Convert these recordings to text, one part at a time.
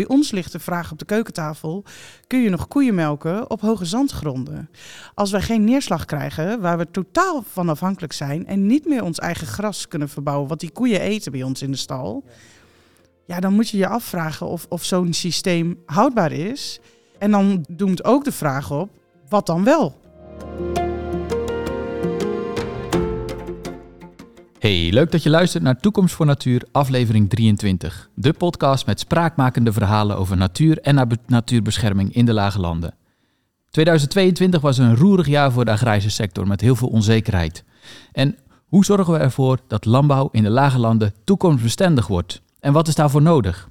bij ons ligt de vraag op de keukentafel: kun je nog koeien melken op hoge zandgronden? Als wij geen neerslag krijgen, waar we totaal van afhankelijk zijn en niet meer ons eigen gras kunnen verbouwen, wat die koeien eten bij ons in de stal, ja, dan moet je je afvragen of, of zo'n systeem houdbaar is. En dan doemt ook de vraag op: wat dan wel? Hey, leuk dat je luistert naar Toekomst voor Natuur, aflevering 23. De podcast met spraakmakende verhalen over natuur en natuurbescherming in de lage landen. 2022 was een roerig jaar voor de agrarische sector met heel veel onzekerheid. En hoe zorgen we ervoor dat landbouw in de lage landen toekomstbestendig wordt? En wat is daarvoor nodig?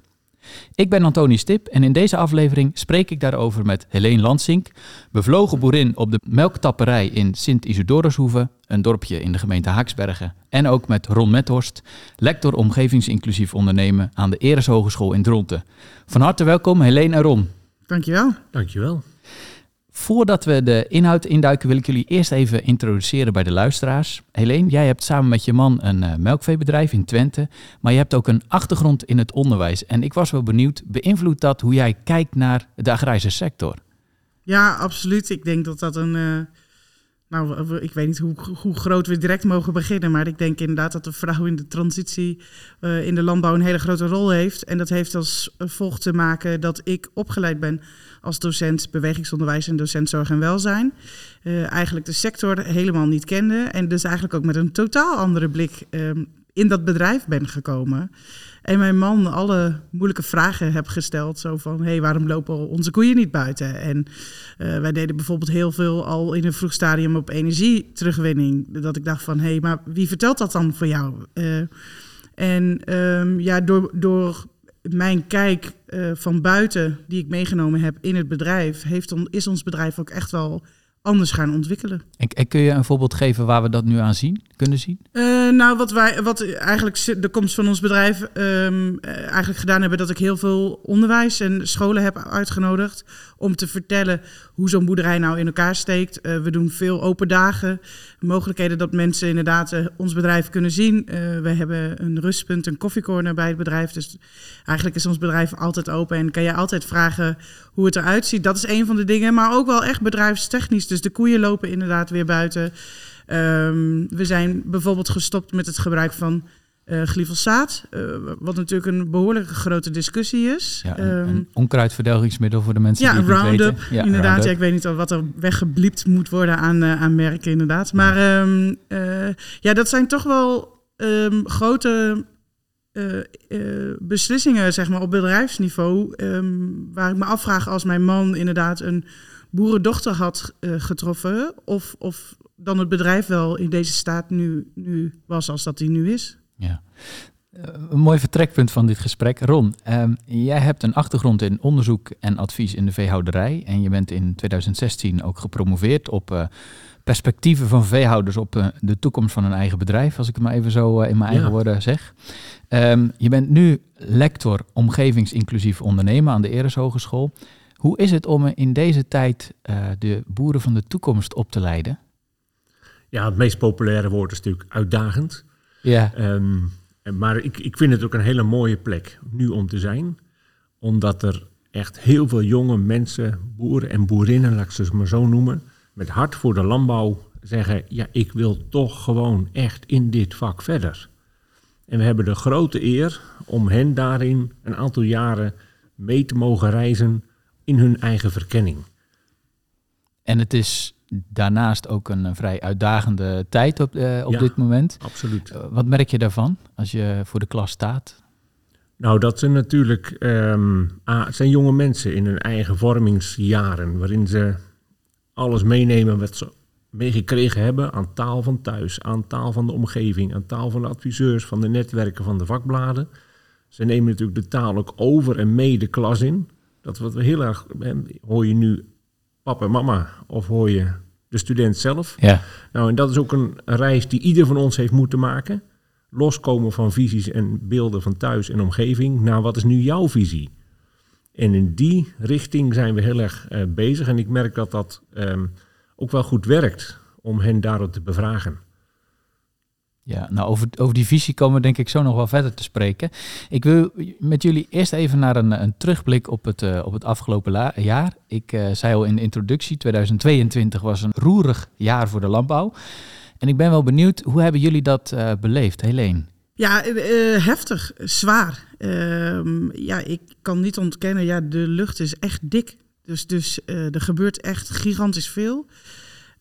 Ik ben Antoni Stip en in deze aflevering spreek ik daarover met Helene Lansink, bevlogen boerin op de melktapperij in Sint-Isidorushoeve, een dorpje in de gemeente Haaksbergen, en ook met Ron Methorst, lector omgevingsinclusief ondernemen aan de Eres Hogeschool in Dronten. Van harte welkom Helene en Ron. Dankjewel. Dankjewel. Voordat we de inhoud induiken, wil ik jullie eerst even introduceren bij de luisteraars. Helene, jij hebt samen met je man een uh, melkveebedrijf in Twente, maar je hebt ook een achtergrond in het onderwijs. En ik was wel benieuwd, beïnvloedt dat hoe jij kijkt naar de agrarische sector? Ja, absoluut. Ik denk dat dat een. Uh, nou, ik weet niet hoe, hoe, groot we direct mogen beginnen, maar ik denk inderdaad dat de vrouw in de transitie uh, in de landbouw een hele grote rol heeft. En dat heeft als volg te maken dat ik opgeleid ben als docent bewegingsonderwijs en docent zorg en welzijn. Uh, eigenlijk de sector helemaal niet kende. En dus eigenlijk ook met een totaal andere blik um, in dat bedrijf ben gekomen. En mijn man alle moeilijke vragen heb gesteld. Zo van, hé, hey, waarom lopen onze koeien niet buiten? En uh, wij deden bijvoorbeeld heel veel al in een vroeg stadium op energieterugwinning. Dat ik dacht van, hé, hey, maar wie vertelt dat dan voor jou? Uh, en um, ja, door, door mijn kijk uh, van buiten, die ik meegenomen heb in het bedrijf, heeft is ons bedrijf ook echt wel anders gaan ontwikkelen. En, en, kun je een voorbeeld geven waar we dat nu aan zien, kunnen zien? Uh, nou, wat wij, wat eigenlijk de komst van ons bedrijf um, eigenlijk gedaan hebben, dat ik heel veel onderwijs en scholen heb uitgenodigd om te vertellen hoe zo'n boerderij nou in elkaar steekt. Uh, we doen veel open dagen, mogelijkheden dat mensen inderdaad uh, ons bedrijf kunnen zien. We hebben een rustpunt, een koffiecorner bij het bedrijf. Dus eigenlijk is ons bedrijf altijd open en kan je altijd vragen hoe het eruit ziet. Dat is een van de dingen, maar ook wel echt bedrijfstechnisch. Dus de koeien lopen inderdaad weer buiten. Um, we zijn bijvoorbeeld gestopt met het gebruik van uh, glyfosaat, uh, wat natuurlijk een behoorlijk grote discussie is. Ja, een, um, een onkruidverdelgingsmiddel voor de mensen ja, die het Roundup, niet weten. Ja, inderdaad. Ja, ik weet niet wat er weggebliept moet worden aan, uh, aan merken, inderdaad. Maar um, ja, dat zijn toch wel um, grote beslissingen zeg maar, op bedrijfsniveau. waar ik me afvraag als mijn man inderdaad een boerendochter had getroffen... Of, of dan het bedrijf wel in deze staat nu, nu was als dat hij nu is. Ja. Uh, een mooi vertrekpunt van dit gesprek. Ron, um, jij hebt een achtergrond in onderzoek en advies in de veehouderij. En je bent in 2016 ook gepromoveerd op uh, perspectieven van veehouders op uh, de toekomst van hun eigen bedrijf, als ik het maar even zo in mijn eigen woorden zeg. Um, je bent nu lector omgevingsinclusief ondernemen aan de Eres Hogeschool. Hoe is het om in deze tijd de boeren van de toekomst op te leiden? Ja, het meest populaire woord is natuurlijk uitdagend. Ja. Um, maar ik, ik vind het ook een hele mooie plek nu om te zijn. Omdat er echt heel veel jonge mensen, boeren en boerinnen, laat ik ze maar zo noemen, met hart voor de landbouw zeggen, ja, ik wil toch gewoon echt in dit vak verder. En we hebben de grote eer om hen daarin een aantal jaren mee te mogen reizen in hun eigen verkenning. En het is daarnaast ook een vrij uitdagende tijd op, uh, op ja, dit moment. Absoluut. Uh, wat merk je daarvan als je voor de klas staat? Nou, dat ze natuurlijk um, ah, het zijn jonge mensen in hun eigen vormingsjaren, waarin ze alles meenemen wat ze meegekregen hebben aan taal van thuis, aan taal van de omgeving, aan taal van de adviseurs, van de netwerken, van de vakbladen. Ze nemen natuurlijk de taal ook over en mee de klas in. Dat wat we heel erg hoor je nu papa en mama of hoor je de student zelf. Ja. Nou, en dat is ook een reis die ieder van ons heeft moeten maken. Loskomen van visies en beelden van thuis en omgeving naar wat is nu jouw visie. En in die richting zijn we heel erg uh, bezig. En ik merk dat dat um, ook wel goed werkt om hen daarop te bevragen. Ja, nou over, over die visie komen we denk ik zo nog wel verder te spreken. Ik wil met jullie eerst even naar een, een terugblik op het, uh, op het afgelopen jaar. Ik uh, zei al in de introductie, 2022 was een roerig jaar voor de landbouw. En ik ben wel benieuwd, hoe hebben jullie dat uh, beleefd, Helene? Ja, heftig, zwaar. Ehm, ja, ik kan niet ontkennen, ja, de lucht is echt dik. Dus, dus er gebeurt echt gigantisch veel.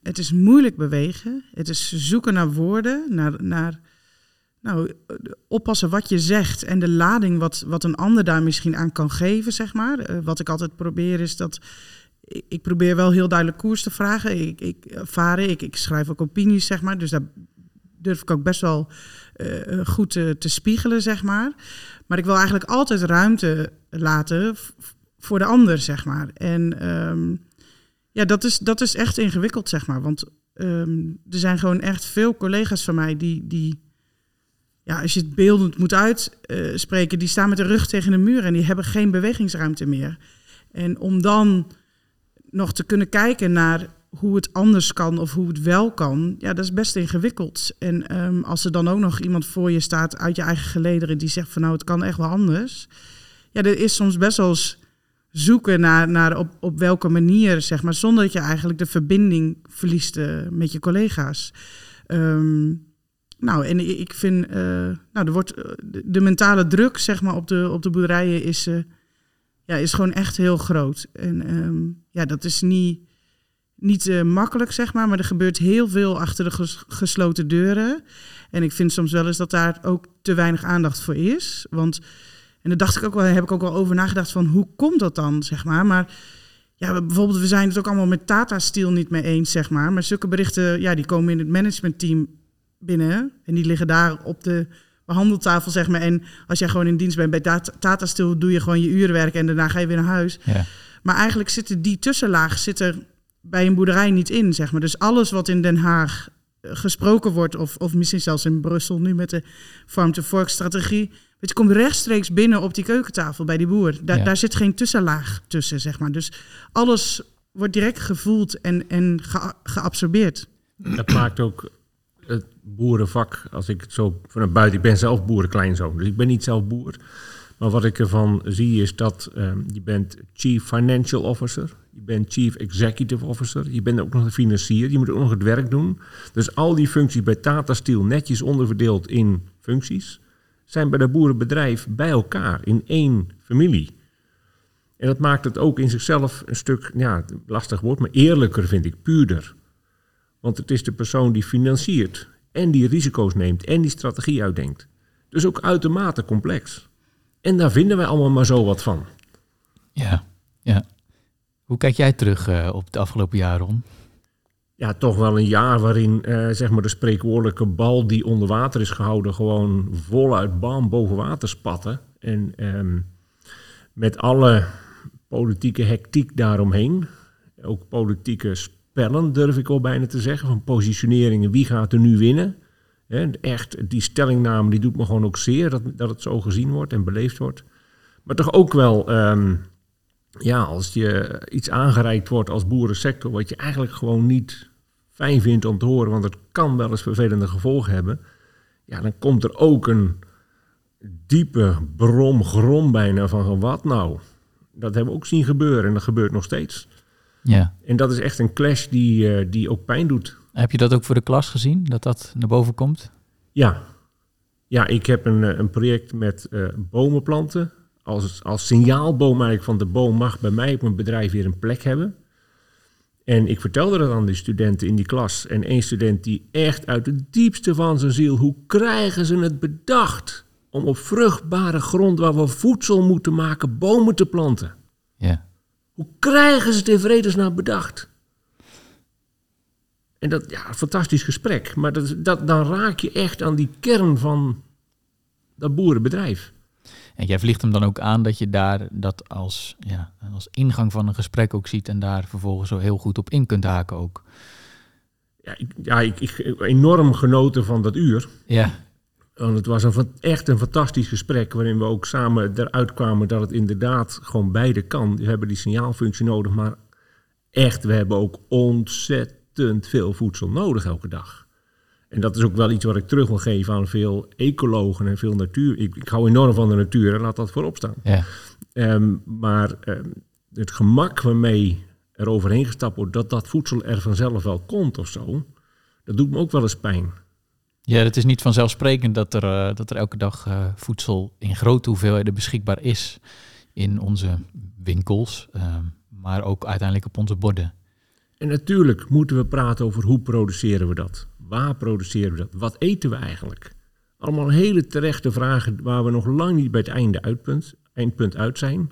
Het is moeilijk bewegen. Het is zoeken naar woorden, naar, naar nou, oppassen wat je zegt en de lading wat, wat een ander daar misschien aan kan geven, zeg maar. Uh, wat ik altijd probeer is dat ik, probeer wel heel duidelijk koers te vragen. Ik, ik varen, ik, ik schrijf ook opinies, zeg maar. Dus daar durf ik ook best wel uh, goed te, spiegelen, zeg maar. Maar ik wil eigenlijk altijd ruimte laten voor de ander, zeg maar. En um, ja, dat is, dat is echt ingewikkeld, zeg maar. Want um, er zijn gewoon echt veel collega's van mij die, die ja, als je het beeldend moet uitspreken, die staan met de rug tegen de muur en die hebben geen bewegingsruimte meer. En om dan nog te kunnen kijken naar hoe het anders kan of hoe het wel kan, ja, dat is best ingewikkeld. En um, als er dan ook nog iemand voor je staat uit je eigen gelederen die zegt van nou, het kan echt wel anders. Ja, dat is soms best wel zoeken naar, naar op, op welke manier, zeg maar, zonder dat je eigenlijk de verbinding verliest uh, met je collega's. Um, nou, en ik vind, uh, nou, er wordt, de, de, mentale druk, zeg maar, op de, op de boerderijen is, ja, is gewoon echt heel groot. En um, ja, dat is niet, niet makkelijk, zeg maar, maar er gebeurt heel veel achter de ges, gesloten deuren. En ik vind soms wel eens dat daar ook te weinig aandacht voor is. Want en daar dacht ik ook wel, heb ik ook wel over nagedacht van hoe komt dat dan, zeg maar. Maar ja, bijvoorbeeld, we zijn het ook allemaal met Tata Steel niet mee eens, zeg maar. Maar zulke berichten, ja, die komen in het managementteam binnen. En die liggen daar op de behandeltafel, zeg maar. En als jij gewoon in dienst bent bij Tata, Tata Steel, doe je gewoon je urenwerk en daarna ga je weer naar huis. Ja. Maar eigenlijk zitten die tussenlaag zit er bij een boerderij niet in, zeg maar. Dus alles wat in Den Haag eh, gesproken wordt, of, of misschien zelfs in Brussel nu met de farm-to-fork-strategie het komt rechtstreeks binnen op die keukentafel bij die boer. Da Daar zit geen tussenlaag tussen, zeg maar. Dus alles wordt direct gevoeld en, en ge geabsorbeerd. Dat maakt ook het boerenvak, als ik het zo vanuit buiten... Ik ben zelf boerenkleinzoon, dus ik ben niet zelf boer. Maar wat ik ervan zie is dat um, je bent Chief Financial Officer... je bent Chief Executive Officer, je bent ook nog een financier... je moet ook nog het werk doen. Dus al die functies bij Tata Steel netjes onderverdeeld in functies zijn bij dat boerenbedrijf bij elkaar in één familie. En dat maakt het ook in zichzelf een stuk, ja, lastig woord, maar eerlijker vind ik, puurder. Want het is de persoon die financiert en die risico's neemt en die strategie uitdenkt. Dus ook uitermate complex. En daar vinden wij allemaal maar zo wat van. Ja, ja. Hoe kijk jij terug uh, op het afgelopen jaar, Ron? Ja, toch wel een jaar waarin uh, zeg maar de spreekwoordelijke bal die onder water is gehouden, gewoon voluit bam boven water spatte. En um, met alle politieke hectiek daaromheen, ook politieke spellen durf ik wel bijna te zeggen, van positioneringen, wie gaat er nu winnen? He, echt, die stellingname die doet me gewoon ook zeer dat, dat het zo gezien wordt en beleefd wordt. Maar toch ook wel, um, ja, als je iets aangereikt wordt als boerensector, wat je eigenlijk gewoon niet fijn vindt om te horen, want het kan wel eens vervelende gevolgen hebben, ja, dan komt er ook een diepe brom, grom bijna van wat nou? Dat hebben we ook zien gebeuren en dat gebeurt nog steeds. Ja. En dat is echt een clash die, uh, die ook pijn doet. Heb je dat ook voor de klas gezien, dat dat naar boven komt? Ja. Ja, ik heb een, eh, een project met uh, bomen planten. Als, als signaalboom eigenlijk van de boom mag bij mij op mijn bedrijf weer een plek hebben. En ik vertelde dat aan die studenten in die klas. En één student die echt uit het diepste van zijn ziel, hoe krijgen ze het bedacht om op vruchtbare grond waar we voedsel moeten maken, bomen te planten? Ja. Hoe krijgen ze het in vredesnaam bedacht? En dat, ja, fantastisch gesprek. Maar dat, dat, dan raak je echt aan die kern van dat boerenbedrijf. En jij vliegt hem dan ook aan dat je daar dat als, ja, als ingang van een gesprek ook ziet en daar vervolgens zo heel goed op in kunt haken ook. Ja, ik, ja, ik, ik enorm genoten van dat uur. Ja. Want het was een, echt een fantastisch gesprek waarin we ook samen eruit kwamen dat het inderdaad gewoon beide kan. We hebben die signaalfunctie nodig, maar echt, we hebben ook ontzettend veel voedsel nodig elke dag. En dat is ook wel iets wat ik terug wil geven aan veel ecologen en veel natuur. Ik, ik hou enorm van de natuur en laat dat voorop staan. Ja. Ehm, maar ehm, het gemak waarmee er overheen gestapt wordt dat dat voedsel er vanzelf wel komt of zo, dat doet me ook wel eens pijn. Ja, het is niet vanzelfsprekend dat er, eh, dat er elke dag eh, voedsel in grote hoeveelheden beschikbaar is in onze winkels, ehm, maar ook uiteindelijk op onze borden. En natuurlijk moeten we praten over hoe produceren we dat? Waar produceren we dat? Wat eten we eigenlijk? Allemaal hele terechte vragen waar we nog lang niet bij het einde uitpunt, eindpunt uit zijn.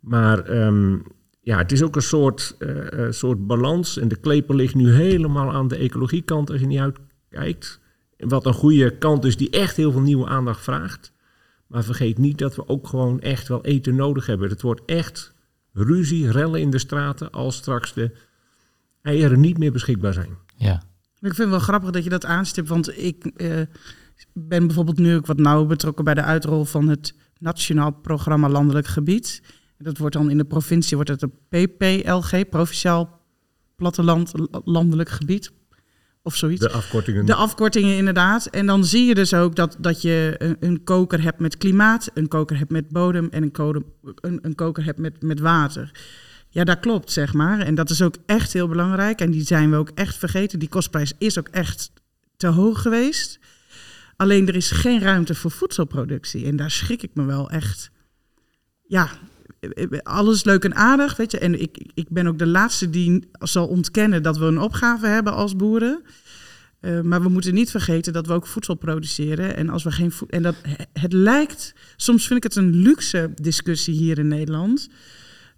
Maar ehm, ja, het is ook een soort, eh, eh, soort balans. En de klepel ligt nu helemaal aan de ecologiekant als je niet uitkijkt. Wat een goede kant is die echt heel veel nieuwe aandacht vraagt. Maar vergeet niet dat we ook gewoon echt wel eten nodig hebben. Het wordt echt ruzie, rellen in de straten als straks de eieren niet meer beschikbaar zijn. Ja, Ik vind het wel grappig dat je dat aanstipt, want ik eh, ben bijvoorbeeld nu ook wat nauwer betrokken bij de uitrol van het Nationaal Programma Landelijk Gebied. Dat wordt dan in de provincie wordt het een PPLG, Provinciaal Platteland Landelijk Gebied, of zoiets. De afkortingen. De afkortingen inderdaad. En dan zie je dus ook dat, dat je een, een koker hebt met klimaat, een koker hebt met bodem en een, een, een koker hebt met, met water. Ja, dat klopt, zeg maar. En dat is ook echt heel belangrijk. En die zijn we ook echt vergeten. Die kostprijs is ook echt te hoog geweest. Alleen er is geen ruimte voor voedselproductie. En daar schrik ik me wel echt. Ja, alles leuk en aardig, weet je. En ik, ik ben ook de laatste die zal ontkennen dat we een opgave hebben als boeren. Uh, maar we moeten niet vergeten dat we ook voedsel produceren. En als we geen. En dat het lijkt. Soms vind ik het een luxe discussie hier in Nederland.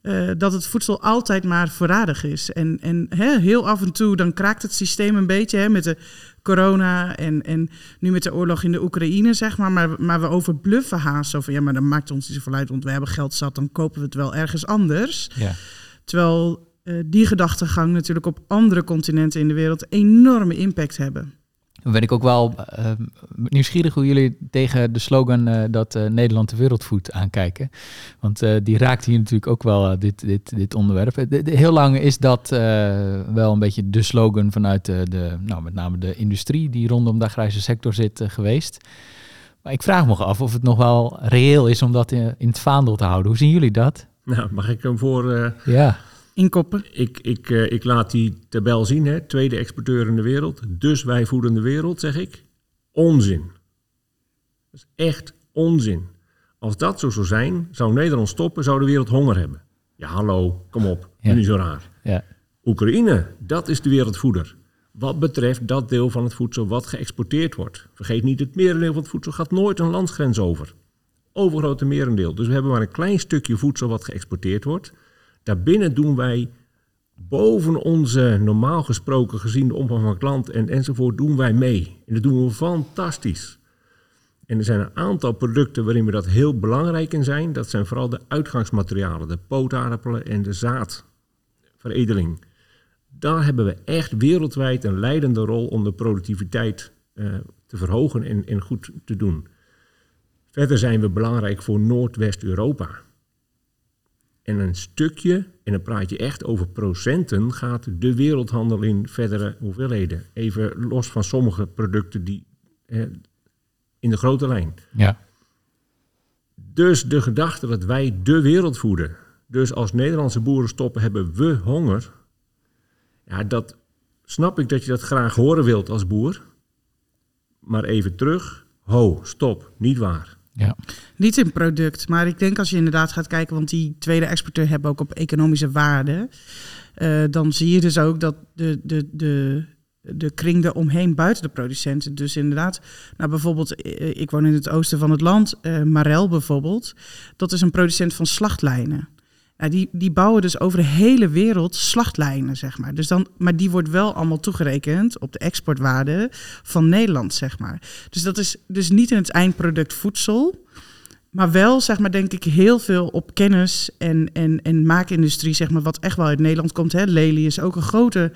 Uh, dat het voedsel altijd maar voorradig is. En, en hè, heel af en toe dan kraakt het systeem een beetje hè, met de corona en, en nu met de oorlog in de Oekraïne, zeg maar. Maar, maar we overbluffen haast over, ja, maar dan maakt ons niet zoveel uit, want we hebben geld zat, dan kopen we het wel ergens anders. ja. Terwijl uh, die gedachtegang natuurlijk op andere continenten in de wereld enorme impact hebben. Dan ben ik ook wel uh, nieuwsgierig hoe jullie tegen de slogan uh, dat uh, Nederland de wereld voedt aankijken. Want die raakt hier natuurlijk ook wel dit, dit, dit onderwerp. De, de, heel lang is dat wel een beetje de slogan vanuit de, de, nou, met name de industrie die rondom de agrarische sector zit geweest. Maar ik vraag me af of het nog wel reëel is om dat in, in het vaandel te houden. Hoe zien jullie dat? Nou, mag ik hem voor... ja. Inkoppen. Ik, ik, uh, ik laat die tabel zien, hè? tweede exporteur in de wereld. Dus wij voeden de wereld, zeg ik. Onzin. Dat is echt onzin. Als dat zo zou zijn, zou Nederland stoppen, zou de wereld honger hebben. Ja, hallo, kom op, ja. niet zo raar. Ja. Oekraïne, dat is de wereldvoeder. Wat betreft dat deel van het voedsel wat geëxporteerd wordt. Vergeet niet, het merendeel van het voedsel gaat nooit een landsgrens over. Overgrote merendeel. Dus we hebben maar een klein stukje voedsel wat geëxporteerd wordt. Daarbinnen doen wij boven onze normaal gesproken gezien de omvang van klant en, enzovoort, doen wij mee. En dat doen we fantastisch. En er zijn een aantal producten waarin we dat heel belangrijk in zijn. Dat zijn vooral de uitgangsmaterialen, de pootaardappelen en de zaadveredeling. Daar hebben we echt wereldwijd een leidende rol om de productiviteit uh, te verhogen en, en goed te doen. Verder zijn we belangrijk voor Noordwest-Europa. En een stukje, en dan praat je echt over procenten, gaat de wereldhandel in verdere hoeveelheden. Even los van sommige producten die eh, in de grote lijn. Ja. Dus de gedachte dat wij de wereld voeden. Dus als Nederlandse boeren stoppen, hebben we honger. Ja, dat snap ik dat je dat graag horen wilt als boer. Maar even terug. Ho, stop, niet waar. Ja. Niet in product, maar ik denk als je inderdaad gaat kijken, want die tweede exporteur hebben ook op economische waarde. Uh, dan zie je dus ook dat de, de, de, de kring eromheen buiten de producenten. Dus inderdaad, nou bijvoorbeeld, ik woon in het oosten van het land, Marel bijvoorbeeld. Dat is een producent van slachtlijnen. Nou, die, die bouwen dus over de hele wereld slachtlijnen, zeg maar. Dus dan, maar die wordt wel allemaal toegerekend op de exportwaarde van Nederland, zeg maar. Dus dat is dus niet in het eindproduct voedsel, maar wel, zeg maar, denk ik, heel veel op kennis en, en, en maakindustrie, zeg maar, wat echt wel uit Nederland komt. Hè. Lely is ook een grote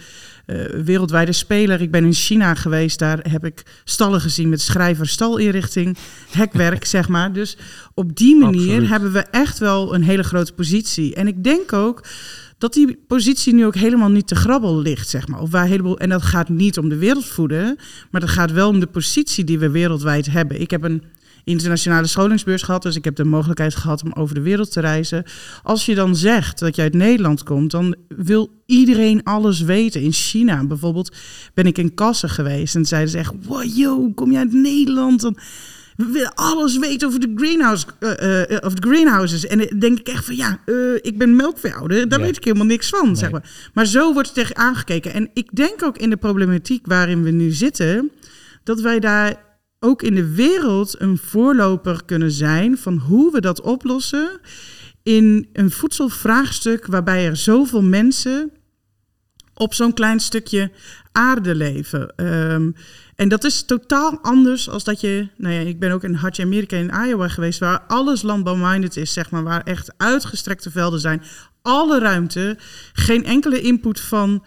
wereldwijde speler. Ik ben in China geweest, daar heb ik stallen gezien met schrijver, stalinrichting, hekwerk, zeg maar. Dus op die manier Absoluut. hebben we echt wel een hele grote positie. En ik denk ook dat die positie nu ook helemaal niet te grabbel ligt, zeg maar. Of waar heleboel, en dat gaat niet om de wereldvoeden, maar dat gaat wel om de positie die we wereldwijd hebben. Ik heb een internationale scholingsbeurs gehad, dus ik heb de mogelijkheid gehad om over de wereld te reizen. Als je dan zegt dat je uit Nederland komt, dan wil iedereen alles weten. In China bijvoorbeeld ben ik in Kassen geweest en zeiden ze echt, wow, yo, kom je uit Nederland? Dan we willen alles weten over de, greenhouse, uh, uh, of de greenhouses. En dan denk ik echt van ja, uh, ik ben melkveehouder, daar weet ik helemaal niks van. Nee. Zeg maar. maar zo wordt er tegen aangekeken. En ik denk ook in de problematiek waarin we nu zitten, dat wij daar ook in de wereld een voorloper kunnen zijn van hoe we dat oplossen in een voedselvraagstuk waarbij er zoveel mensen op zo'n klein stukje aarde leven. Um, en dat is totaal anders als dat je... Nou ja, ik ben ook in Hartje Amerika in Iowa geweest... waar alles landbouwminded is, zeg maar. Waar echt uitgestrekte velden zijn. Alle ruimte. Geen enkele input van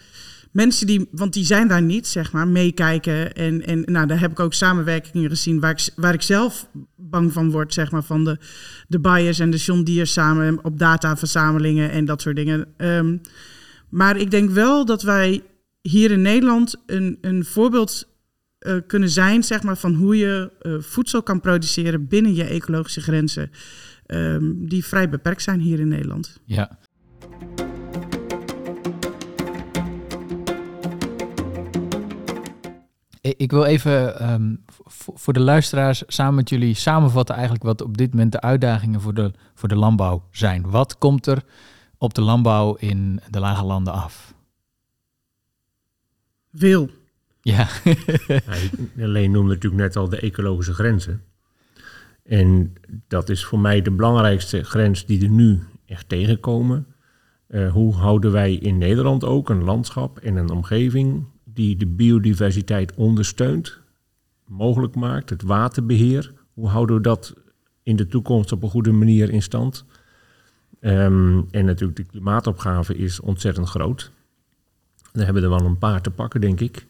mensen die... Want die zijn daar niet, zeg maar, meekijken. En, en nou, daar heb ik ook samenwerkingen gezien... waar ik, waar ik zelf bang van word, zeg maar... van de, de buyers en de John Deere samen... op dataverzamelingen en dat soort dingen. Um, maar ik denk wel dat wij hier in Nederland een, een voorbeeld uh, kunnen zijn zeg maar, van hoe je uh, voedsel kan produceren binnen je ecologische grenzen, um, die vrij beperkt zijn hier in Nederland. Ja. Ik wil even um, voor de luisteraars samen met jullie samenvatten eigenlijk wat op dit moment de uitdagingen voor de, voor de landbouw zijn. Wat komt er op de landbouw in de lage landen af? Veel. Ja. ja alleen noemde natuurlijk net al de ecologische grenzen. En dat is voor mij de belangrijkste grens die er nu echt tegenkomen. Uh, hoe houden wij in Nederland ook een landschap en een omgeving die de biodiversiteit ondersteunt, mogelijk maakt, het waterbeheer. Hoe houden we dat in de toekomst op een goede manier in stand? Um, en natuurlijk de klimaatopgave is ontzettend groot. Daar hebben we er wel een paar te pakken, denk ik.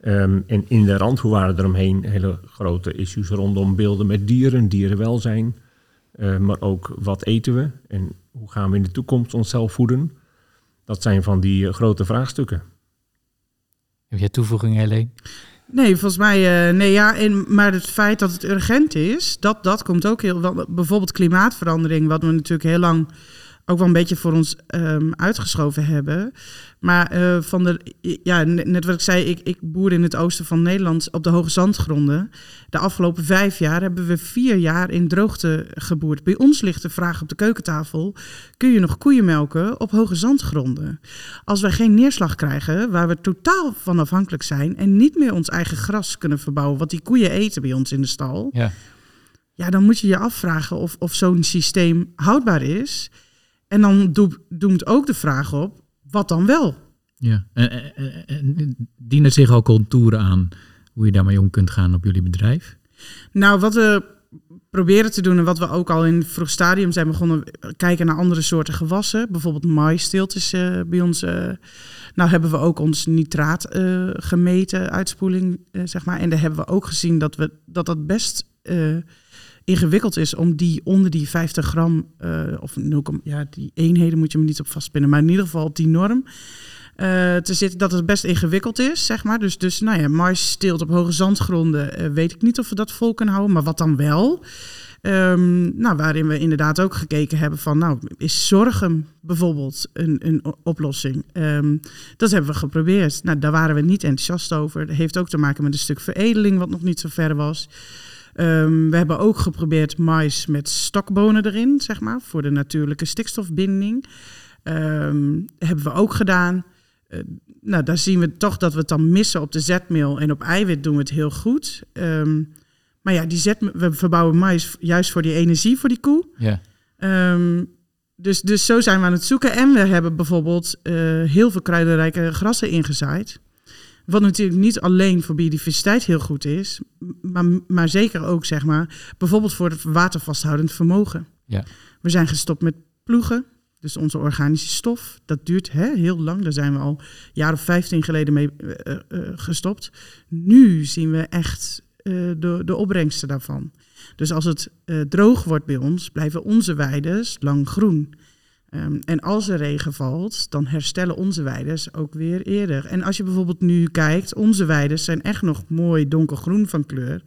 Um, en in de randvoorwaarden eromheen hele grote issues rondom beelden met dieren, dierenwelzijn. Uh, maar ook wat eten we en hoe gaan we in de toekomst onszelf voeden. Dat zijn van die uh, grote vraagstukken. Heb jij toevoeging, Helene? Nee, volgens mij, uh, nee ja, maar het feit dat het urgent is, dat, dat komt ook heel, bijvoorbeeld klimaatverandering, wat we natuurlijk heel lang ook wel een beetje voor ons um, uitgeschoven hebben. Maar uh, van de, ja, net wat ik zei, ik, ik boer in het oosten van Nederland op de hoge zandgronden. De afgelopen vijf jaar hebben we vier jaar in droogte geboerd. Bij ons ligt de vraag op de keukentafel: kun je nog koeien melken op hoge zandgronden? Als wij geen neerslag krijgen, waar we totaal van afhankelijk zijn en niet meer ons eigen gras kunnen verbouwen, wat die koeien eten bij ons in de stal. Ja. Ja, dan moet je je afvragen of, of zo'n systeem houdbaar is. En dan doemt ook de vraag op, wat dan wel? Ja, en, en, en dienen zich al contouren aan hoe je daarmee om kunt gaan op jullie bedrijf? Nou, wat we proberen te doen en wat we ook al in het vroeg stadium zijn begonnen, kijken naar andere soorten gewassen. Bijvoorbeeld maïsteelt is uh, bij ons. Uh, nou hebben we ook ons nitraat uh, gemeten, uitspoeling, zeg maar. En daar hebben we ook gezien dat we, dat, dat best ingewikkeld is om die onder die 50 gram, uh, of 0, ja, die eenheden moet je me niet op vastpinnen, maar in ieder geval op die norm. Uh, te zitten dat het best ingewikkeld is, zeg maar. Dus, dus nou ja, mars steelt op hoge zandgronden, uh, weet ik niet of we dat vol kunnen houden, maar wat dan wel? Um, nou, waarin we inderdaad ook gekeken hebben van, nou, is zorgen bijvoorbeeld een, een oplossing? Um, dat hebben we geprobeerd. Nou, daar waren we niet enthousiast over. Dat heeft ook te maken met een stuk veredeling wat nog niet zo ver was. Um, we hebben ook geprobeerd mais met stokbonen erin, zeg maar, voor de natuurlijke stikstofbinding. Um, hebben we ook gedaan. Uh, nou, daar zien we toch dat we het dan missen op de zetmeel. En op eiwit doen we het heel goed. Um, maar ja, die zet, we verbouwen mais juist voor die energie voor die koe. Ja. dus, dus zo zijn we aan het zoeken. En we hebben bijvoorbeeld uh, heel veel kruidenrijke grassen ingezaaid. Wat natuurlijk niet alleen voor biodiversiteit heel goed is, maar, maar zeker ook, zeg maar, bijvoorbeeld voor het watervasthoudend vermogen. Ja. We zijn gestopt met ploegen, dus onze organische stof. Dat duurt hè, heel lang, daar zijn we al een jaar of vijftien geleden mee uh, uh, gestopt. Nu zien we echt uh, de, de opbrengsten daarvan. Dus als het droog wordt bij ons, blijven onze weiden lang groen. Ehm, en als er regen valt, dan herstellen onze weiden ook weer eerder. En als je bijvoorbeeld nu kijkt, onze weiden zijn echt nog mooi donkergroen van kleur.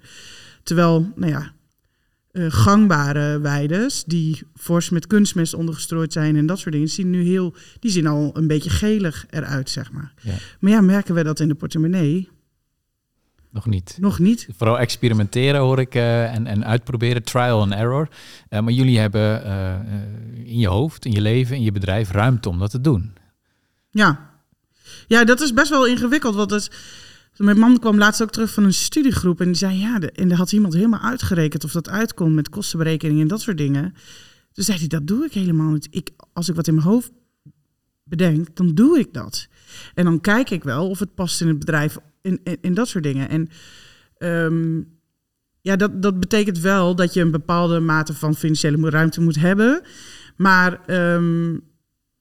Terwijl, nou ja, uh, gangbare weides die fors met kunstmest ondergestrooid zijn en dat soort dingen, zien nu heel, die zien al een beetje gelig eruit, zeg maar. Ja. Maar ja, merken we dat in de portemonnee? Nog niet. Nog niet. Vooral experimenteren hoor ik uh, en, en uitproberen, trial and error. Uh, maar jullie hebben uh, in je hoofd, in je leven, in je bedrijf ruimte om dat te doen. Ja. Ja, dat is best wel ingewikkeld. Want het, mijn man kwam laatst ook terug van een studiegroep en die zei ja, de, en daar had iemand helemaal uitgerekend of dat uitkomt met kostenberekening en dat soort dingen. Dus zei hij, dat doe ik helemaal niet. Ik, als ik wat in mijn hoofd bedenk, dan doe ik dat. En dan kijk ik wel of het past in het bedrijf in, in, dat soort dingen. En um, ja, dat, dat betekent wel dat je een bepaalde mate van financiële ruimte moet hebben. Maar um,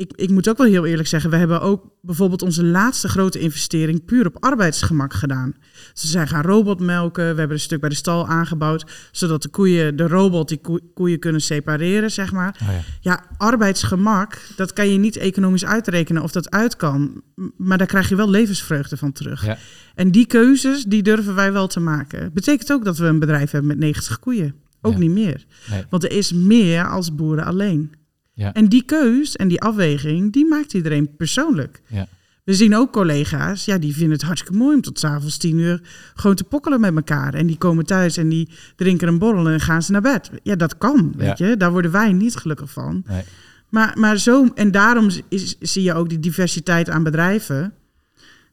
ik, ik moet ook wel heel eerlijk zeggen, we hebben ook bijvoorbeeld onze laatste grote investering puur op arbeidsgemak gedaan. Ze zijn gaan robotmelken, we hebben een stuk bij de stal aangebouwd, zodat de koeien, de robot die koeien kunnen separeren, zeg maar. Oh ja. ja. arbeidsgemak, dat kan je niet economisch uitrekenen of dat uit kan, maar daar krijg je wel levensvreugde van terug. Ja. En die keuzes, die durven wij wel te maken. Betekent ook dat we een bedrijf hebben met 90 koeien. Ook niet meer. Nee. Want er is meer als boeren alleen. Ja. En die keus en die afweging, die maakt iedereen persoonlijk. Ja. We zien ook collega's, ja, die vinden het hartstikke mooi om tot s'avonds tien uur gewoon te pokkelen met elkaar. En die komen thuis en die drinken een borrel en gaan ze naar bed. Ja, dat kan, weet je. Daar worden wij niet gelukkig van. Nee. Maar, maar zo, en daarom is, zie je ook die diversiteit aan bedrijven.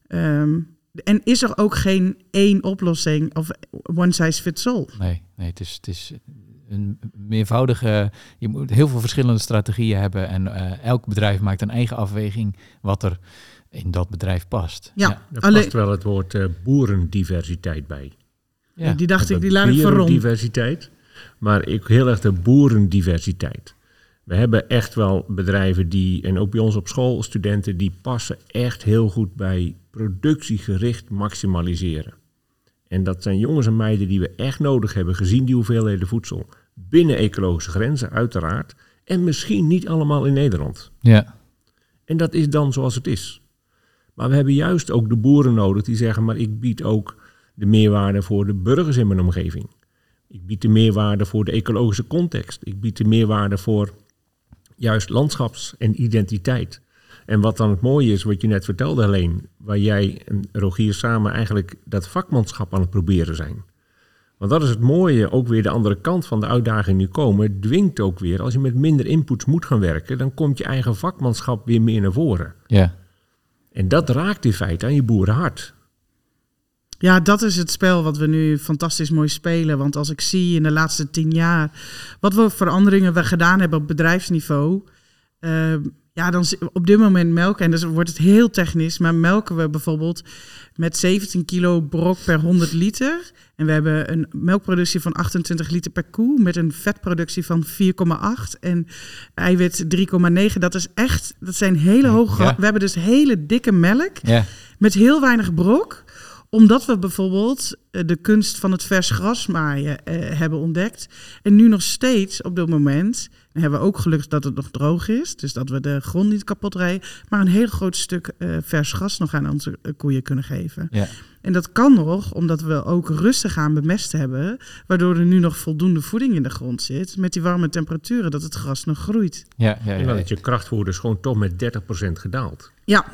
Um, en is er ook geen één oplossing of one size fits all? Nee, nee het, is, het is een meervoudige. Je moet heel veel verschillende strategieën hebben. En uh, elk bedrijf maakt een eigen afweging wat er in dat bedrijf past. Ja, ja. er past wel het woord uh, boerendiversiteit bij. Ja. die dacht ik, die laat ik voor diversiteit, maar ik heel erg de boerendiversiteit. We hebben echt wel bedrijven die, en ook bij ons op school, studenten, die passen echt heel goed bij productiegericht maximaliseren. En dat zijn jongens en meiden die we echt nodig hebben, gezien die hoeveelheden voedsel. Binnen ecologische grenzen, uiteraard. En misschien niet allemaal in Nederland. Ja. En dat is dan zoals het is. Maar we hebben juist ook de boeren nodig die zeggen: maar ik bied ook de meerwaarde voor de burgers in mijn omgeving. Ik bied de meerwaarde voor de ecologische context. Ik bied de meerwaarde voor juist landschaps- en identiteit. En wat dan het mooie is, wat je net vertelde alleen, waar jij en Rogier samen eigenlijk dat vakmanschap aan het proberen zijn. Want dat is het mooie, ook weer de andere kant van de uitdaging nu komen, dwingt ook weer, als je met minder inputs moet gaan werken, dan komt je eigen vakmanschap weer meer naar voren. Ja. En dat raakt in feite aan je boerenhart. Ja, dat is het spel wat we nu fantastisch mooi spelen. Want als ik zie in de laatste tien jaar wat voor veranderingen we gedaan hebben op bedrijfsniveau. Uh, ja, dan op dit moment melken, en dus wordt het heel technisch, maar melken we bijvoorbeeld met 17 kilo brok per 100 liter. En we hebben een melkproductie van 28 liter per koe met een vetproductie van 4,8 en eiwit 3,9. Dat is echt, dat zijn hele hoge. We hebben dus hele dikke melk ja. met heel weinig brok omdat we bijvoorbeeld eh, de kunst van het vers gras maaien eh, hebben ontdekt. En nu nog steeds op dit moment hebben we ook gelukkig dat het nog droog is. Dus dat we de grond niet kapot rijden. Maar een heel groot stuk uh, vers gas nog aan onze koeien kunnen geven. Ja. En dat kan nog omdat we ook rustig aan bemest hebben. Waardoor er nu nog voldoende voeding in de grond zit. Met die warme temperaturen dat het gras nog groeit. Ja, ja, ja. En dat je krachtvoer gewoon toch met 30% gedaald. Ja.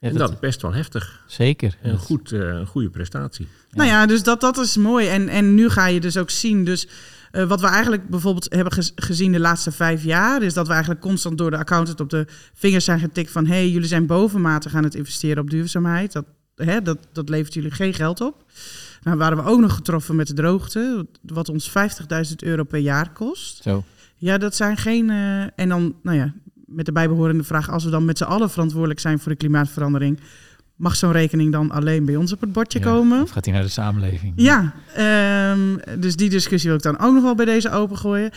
En dat is best wel heftig. Zeker. En goed, uh, een goede prestatie. Nou ja, dus dat, dat is mooi. En, en nu ga je dus ook zien. Dus uh, wat we eigenlijk bijvoorbeeld hebben gezien de laatste vijf jaar, is dat we eigenlijk constant door de accountant op de vingers zijn getikt van hé, hey, jullie zijn bovenmatig aan het investeren op duurzaamheid. Dat, hè, dat, dat levert jullie geen geld op. Nou waren we ook nog getroffen met de droogte, wat ons 50.000 euro per jaar kost. Zo. Ja, dat zijn geen. Uh, en dan, nou ja, met de bijbehorende vraag, als we dan met z'n allen verantwoordelijk zijn voor de klimaatverandering, mag zo'n rekening dan alleen bij ons op het bordje komen? Of gaat hij naar de samenleving? Ja, um, dus die discussie wil ik dan ook nog wel bij deze opengooien.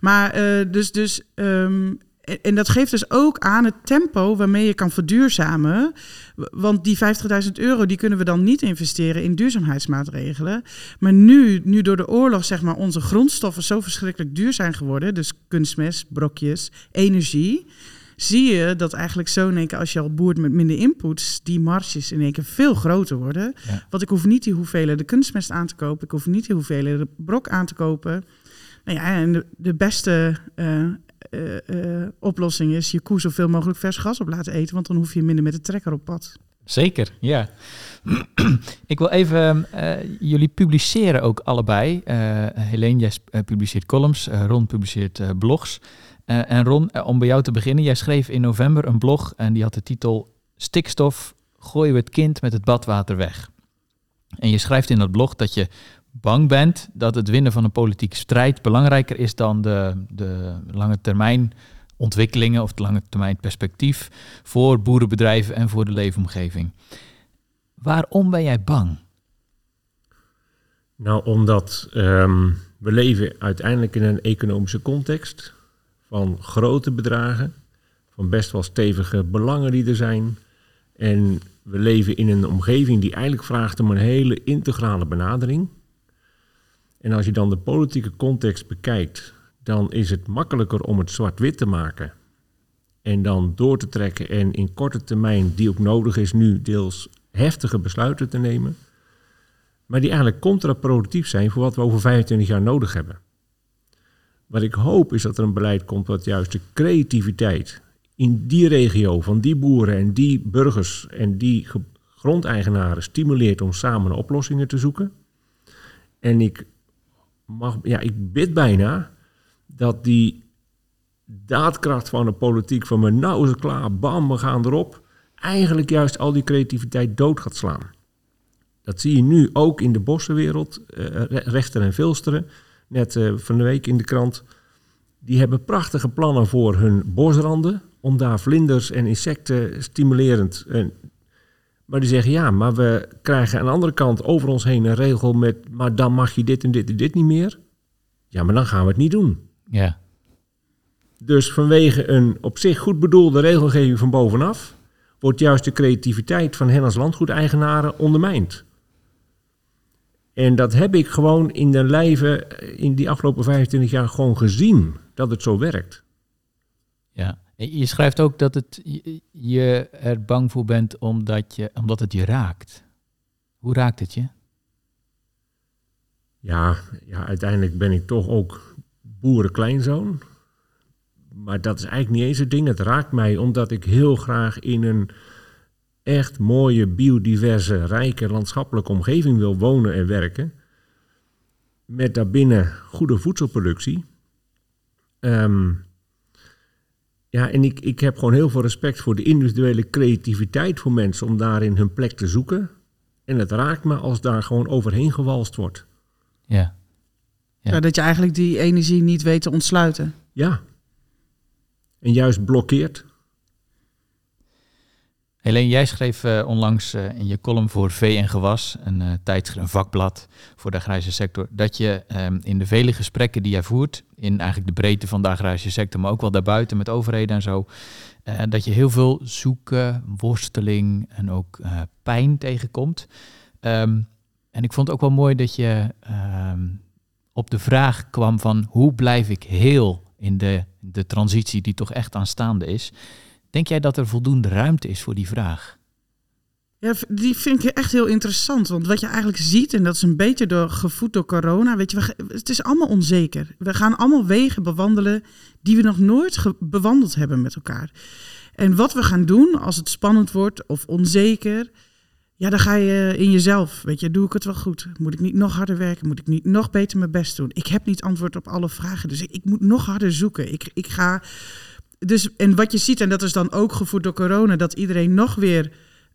Maar uh, dus, dus um, en, dat geeft dus ook aan het tempo waarmee je kan verduurzamen. Want die 50.000 euro die kunnen we dan niet investeren in duurzaamheidsmaatregelen. Maar nu, nu door de oorlog zeg maar, onze grondstoffen zo verschrikkelijk duur zijn geworden, dus kunstmest, brokjes, energie, zie je dat eigenlijk zo in één keer als je al boert met minder inputs, die marges in één keer veel groter worden. Ja. Want ik hoef niet die hoeveelheden kunstmest aan te kopen, ik hoef niet die hoeveelheden brok aan te kopen. Nou ja, en de, de beste eh, eh, eh, oplossing is je koe zoveel mogelijk vers gas op laten eten, want dan hoef je minder met de trekker op pad. Zeker, ja. ik wil even, eh, jullie publiceren ook allebei. Eh Helene, jij publiceert columns, Ron publiceert blogs. En Ron, om bij jou te beginnen, jij schreef in november een blog en die had de titel Stikstof, gooien we het kind met het badwater weg. En je schrijft in dat blog dat je bang bent dat het winnen van een politieke strijd belangrijker is dan de, de lange termijn ontwikkelingen of het lange termijn perspectief voor boerenbedrijven en voor de leefomgeving. Waarom ben jij bang? Nou, omdat ehm, we leven uiteindelijk in een economische context van grote bedragen, van best wel stevige belangen die er zijn. En we leven in een omgeving die eigenlijk vraagt om een hele integrale benadering. En als je dan de politieke context bekijkt, dan is het makkelijker om het zwart-wit te maken. En dan door te trekken en in korte termijn, die ook nodig is nu, deels heftige besluiten te nemen maar die eigenlijk contraproductief zijn voor wat we over 25 jaar nodig hebben. Wat ik hoop is dat er een beleid komt wat juist de creativiteit in die regio van die boeren en die burgers en die ge- grondeigenaren stimuleert om samen oplossingen te zoeken. En ik, ja, ik bid bijna dat die daadkracht van de politiek van me nou is het klaar, bam, we gaan erop, eigenlijk juist al die creativiteit dood gaat slaan. Dat zie je nu ook in de bossenwereld, Re- Rechter en Vilsteren, net eh, van de week in de krant. Die hebben prachtige plannen voor hun bosranden, om daar vlinders en insecten stimulerend. eh, maar die zeggen ja, maar we krijgen aan de andere kant over ons heen een regel met, maar dan mag je dit en dit en dit niet meer. Ja, maar dan gaan we het niet doen. Ja, Dus vanwege een op zich goed bedoelde regelgeving van bovenaf, wordt juist de creativiteit van hen als landgoedeigenaren ondermijnd. En dat heb ik gewoon in de lijve in die afgelopen 25 jaar gewoon gezien, dat het zo werkt. ja. Je schrijft ook dat het, je- er bang voor bent omdat, je, omdat het je raakt. Hoe raakt het je? Ja, ja, uiteindelijk ben ik toch ook boerenkleinzoon. Maar dat is eigenlijk niet eens het ding. Het raakt mij omdat ik heel graag in een echt mooie, biodiverse, rijke landschappelijke omgeving wil wonen en werken. Met daarbinnen goede voedselproductie. Ehm, ja, en ik, ik heb gewoon heel veel respect voor de individuele creativiteit voor mensen om daarin hun plek te zoeken. En het raakt me als daar gewoon overheen gewalst wordt. Ja. Ja. Ja. dat je eigenlijk die energie niet weet te ontsluiten. Ja. En juist blokkeert. Helene, jij schreef eh, onlangs eh, in je column voor Vee en Gewas, een eh, tijdschrift, een vakblad voor de agrarische sector, dat je ehm, in de vele gesprekken die jij voert, in eigenlijk de breedte van de agrarische sector, maar ook wel daarbuiten met overheden en zo, dat je heel veel zoeken, worsteling en ook pijn tegenkomt. Ehm, en ik vond het ook wel mooi dat je ehm, op de vraag kwam van hoe blijf ik heel in de, de transitie die toch echt aanstaande is. Denk jij dat er voldoende ruimte is voor die vraag? Ja, die vind ik echt heel interessant. Want wat je eigenlijk ziet, en dat is een beetje door, gevoed door corona, weet je, het is allemaal onzeker. We gaan allemaal wegen bewandelen die we nog nooit bewandeld hebben met elkaar. En wat we gaan doen als het spannend wordt of onzeker, ja, dan ga je in jezelf, weet je, doe ik het wel goed? Moet ik niet nog harder werken? Moet ik niet nog beter mijn best doen? Ik heb niet antwoord op alle vragen, dus ik, ik moet nog harder zoeken. Ik, ik ga... Dus, en wat je ziet, en dat is dan ook gevoed door corona, dat iedereen nog weer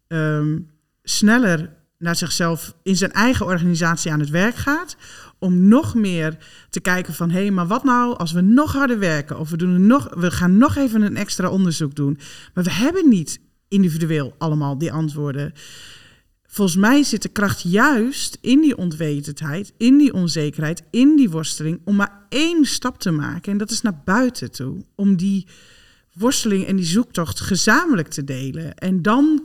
ehm, sneller naar zichzelf in zijn eigen organisatie aan het werk gaat. Om nog meer te kijken van hé, hey, maar wat nou als we nog harder werken? Of we, doen nog, we gaan nog even een extra onderzoek doen. Maar we hebben niet individueel allemaal die antwoorden. Volgens mij zit de kracht juist in die onwetendheid, in die onzekerheid, in die worsteling, om maar één stap te maken. En dat is naar buiten toe. Om die worsteling en die zoektocht gezamenlijk te delen. En dan,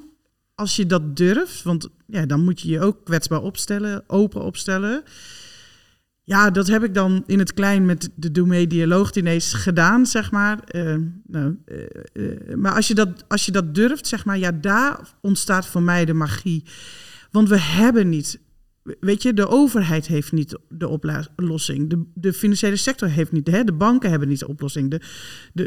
als je dat durft, want ja, dan moet je je ook kwetsbaar opstellen, open opstellen. Ja, dat heb ik dan in het klein met de Doemee Dialoogdiners gedaan, zeg maar. Uh, nou, uh, uh, maar als je, dat, als je dat durft, zeg maar, ja, daar ontstaat voor mij de magie. Want we hebben niet, weet je, de overheid heeft niet de oplossing. De, de financiële sector heeft niet, hè, de banken hebben niet de oplossing. De,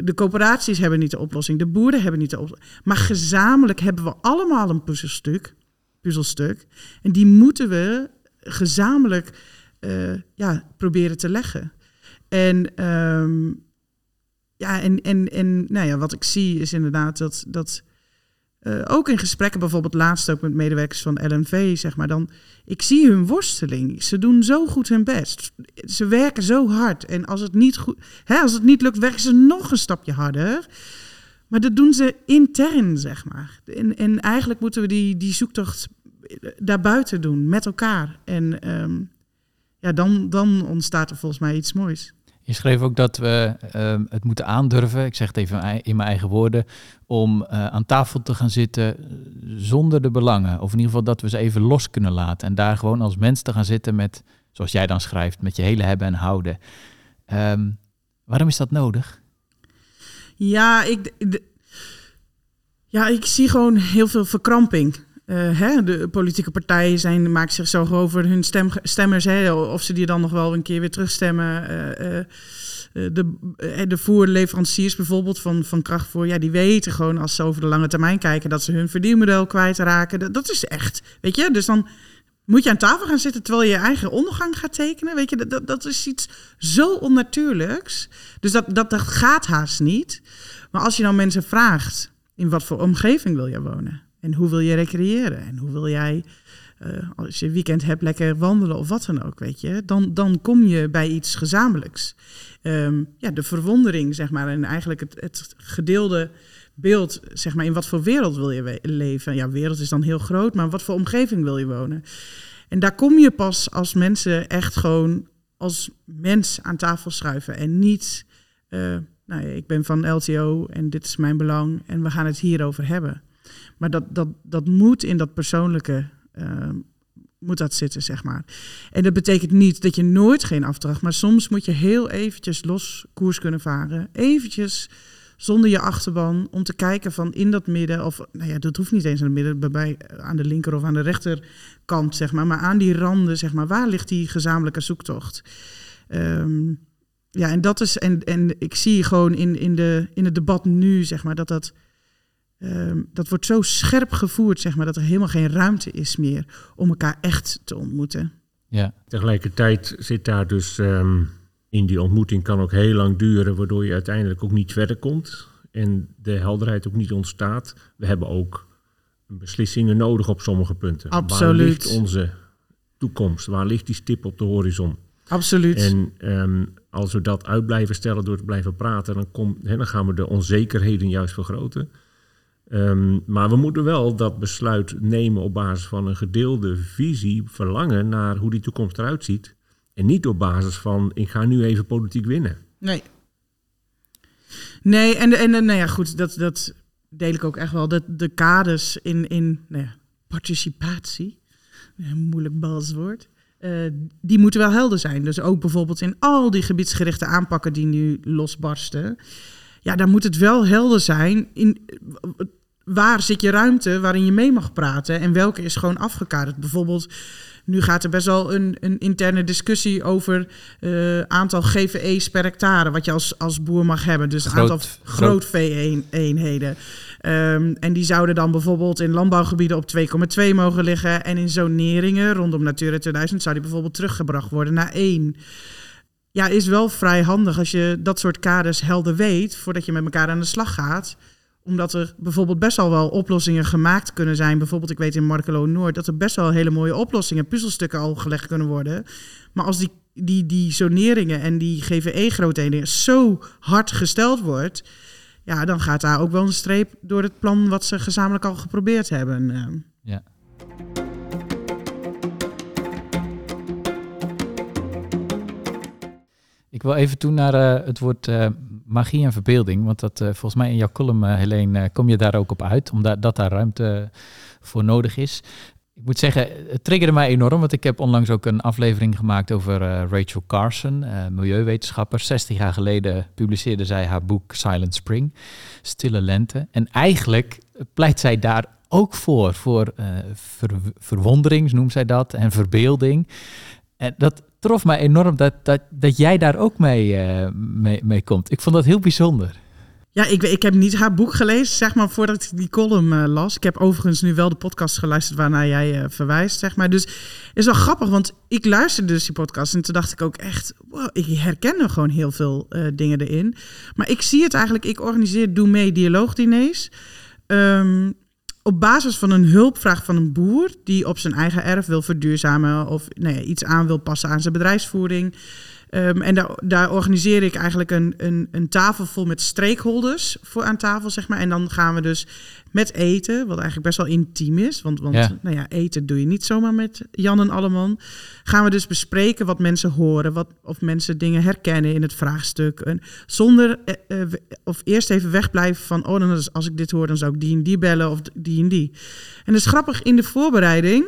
de, coöperaties hebben niet de oplossing. De boeren hebben niet de oplossing. Maar gezamenlijk hebben we allemaal een puzzelstuk. puzzelstuk en die moeten we gezamenlijk uh, ja, proberen te leggen. En, um, ja, en, en, en nou ja, wat ik zie is inderdaad dat, dat uh, ook in gesprekken, bijvoorbeeld laatst ook met medewerkers van LNV, zeg maar, dan, ik zie hun worsteling. Ze doen zo goed hun best. Ze werken zo hard. En als het niet, goed, hè, als het niet lukt, werken ze nog een stapje harder. Maar dat doen ze intern, zeg maar. En, en eigenlijk moeten we die, die zoektocht daarbuiten doen, met elkaar. En um, ja, dan, dan ontstaat er volgens mij iets moois. Je schreef ook dat we uh, het moeten aandurven, ik zeg het even in mijn eigen woorden, om uh, aan tafel te gaan zitten zonder de belangen. Of in ieder geval dat we ze even los kunnen laten. En daar gewoon als mens te gaan zitten met, zoals jij dan schrijft, met je hele hebben en houden. Um, waarom is dat nodig? Ja, ik, ja, ik zie gewoon heel veel verkramping. Uh, hè, de politieke partijen zijn, maken zich zo over hun stem, stemmers, hè, of ze die dan nog wel een keer weer terugstemmen. Uh, uh, de, de voerleveranciers bijvoorbeeld van, van krachtvoer, ja, die weten gewoon als ze over de lange termijn kijken dat ze hun verdienmodel kwijtraken. Dat, dat is echt, weet je, dus dan moet je aan tafel gaan zitten terwijl je je eigen ondergang gaat tekenen. Weet je, dat, dat is iets zo onnatuurlijks. Dus dat, dat, dat gaat haast niet. Maar als je dan mensen vraagt, in wat voor omgeving wil je wonen? En hoe wil je recreëren? En hoe wil jij, uh, als je weekend hebt, lekker wandelen of wat dan ook, weet je? Dan, dan kom je bij iets gezamenlijks. Um, ja, de verwondering, zeg maar, en eigenlijk het, het gedeelde beeld, zeg maar, in wat voor wereld wil je leven? Ja, wereld is dan heel groot, maar wat voor omgeving wil je wonen? En daar kom je pas als mensen echt gewoon als mens aan tafel schuiven en niet, uh, nou ja, ik ben van LTO en dit is mijn belang en we gaan het hierover hebben. Maar dat, dat, dat moet in dat persoonlijke uh, moet dat zitten, zeg maar. En dat betekent niet dat je nooit geen afdracht, maar soms moet je heel eventjes los koers kunnen varen. Eventjes zonder je achterban, om te kijken van in dat midden, of nou ja, dat hoeft niet eens aan het midden, bij, aan de linker of aan de rechterkant, zeg maar, maar aan die randen, zeg maar, waar ligt die gezamenlijke zoektocht? Um, ja, en dat is, en, en ik zie gewoon in, in, de, in het debat nu, zeg maar, dat dat Um, dat wordt zo scherp gevoerd, zeg maar, dat er helemaal geen ruimte is meer om elkaar echt te ontmoeten. Ja. Tegelijkertijd zit daar dus um, in die ontmoeting kan ook heel lang duren, waardoor je uiteindelijk ook niet verder komt en de helderheid ook niet ontstaat. We hebben ook beslissingen nodig op sommige punten. Absoluut. Waar ligt onze toekomst? Waar ligt die stip op de horizon? Absoluut. En um, als we dat uit blijven stellen door te blijven praten, dan, kom, hè, dan gaan we de onzekerheden juist vergroten. Um, maar we moeten wel dat besluit nemen op basis van een gedeelde visie, verlangen naar hoe die toekomst eruit ziet. En niet op basis van ik ga nu even politiek winnen. Nee. Nee, en, en nou ja, goed, dat, dat deel ik ook echt wel. Dat de kaders in, in nou ja, participatie, een moeilijk balswoord, uh, die moeten wel helder zijn. Dus ook bijvoorbeeld in al die gebiedsgerichte aanpakken die nu losbarsten. Ja, daar moet het wel helder zijn in waar zit je ruimte waarin je mee mag praten en welke is gewoon afgekaderd. Bijvoorbeeld, nu gaat er best wel een, een interne discussie over uh, aantal GVE's per hectare, wat je als, als boer mag hebben. Dus groot, aantal groot vee-eenheden. Um, en die zouden dan bijvoorbeeld in landbouwgebieden op 2,2 mogen liggen. En in zoneringen rondom Natura 2000 zou die bijvoorbeeld teruggebracht worden naar 1 ja, is wel vrij handig als je dat soort kaders helder weet voordat je met elkaar aan de slag gaat omdat er bijvoorbeeld best wel wel oplossingen gemaakt kunnen zijn. Bijvoorbeeld, ik weet in Markelo Noord dat er best wel hele mooie oplossingen, puzzelstukken al gelegd kunnen worden. Maar als die, die, die zoneringen en die GVE-grootheden zo hard gesteld wordt, ja, dan gaat daar ook wel een streep door het plan wat ze gezamenlijk al geprobeerd hebben. Eh. Ja. Ik wil even toe naar uh, het woord uh, magie en verbeelding. Want dat volgens mij in jouw column, Helene, kom je daar ook op uit. Omdat dat daar ruimte voor nodig is. Ik moet zeggen, het triggerde mij enorm, want ik heb onlangs ook een aflevering gemaakt over Rachel Carson, milieuwetenschapper. 60 jaar geleden publiceerde zij haar boek Silent Spring, Stille Lente. En eigenlijk pleit zij daar ook voor, voor verwondering, noemt zij dat, en verbeelding. En dat trof mij enorm dat, dat, dat jij daar ook mee, uh, mee, mee komt. Ik vond dat heel bijzonder. Ja, ik, ik heb niet haar boek gelezen, zeg maar, voordat ik die column uh, las. Ik heb overigens nu wel de podcast geluisterd waarnaar jij uh, verwijst, zeg maar. Dus het is wel grappig, want ik luisterde dus die podcast en toen dacht ik ook echt, wow, ik herken er gewoon heel veel dingen erin. Maar ik zie het eigenlijk, ik organiseer Doe Mee dialoogdiners. Um, op basis van een hulpvraag van een boer die op zijn eigen erf wil verduurzamen of nou iets aan wil passen aan zijn bedrijfsvoering. Um, en daar, daar organiseer ik eigenlijk een, een, een tafel vol met stakeholders voor aan tafel, zeg maar. En dan gaan we dus met eten, wat eigenlijk best wel intiem is. Want, want ja. Nou ja, eten doe je niet zomaar met Jan en Alleman. Gaan we dus bespreken wat mensen horen, wat, of mensen dingen herkennen in het vraagstuk. En zonder, eh, eh, of eerst even wegblijven van, oh, dan, als ik dit hoor, dan zou ik die en die bellen of die en die. En dat is grappig, in de voorbereiding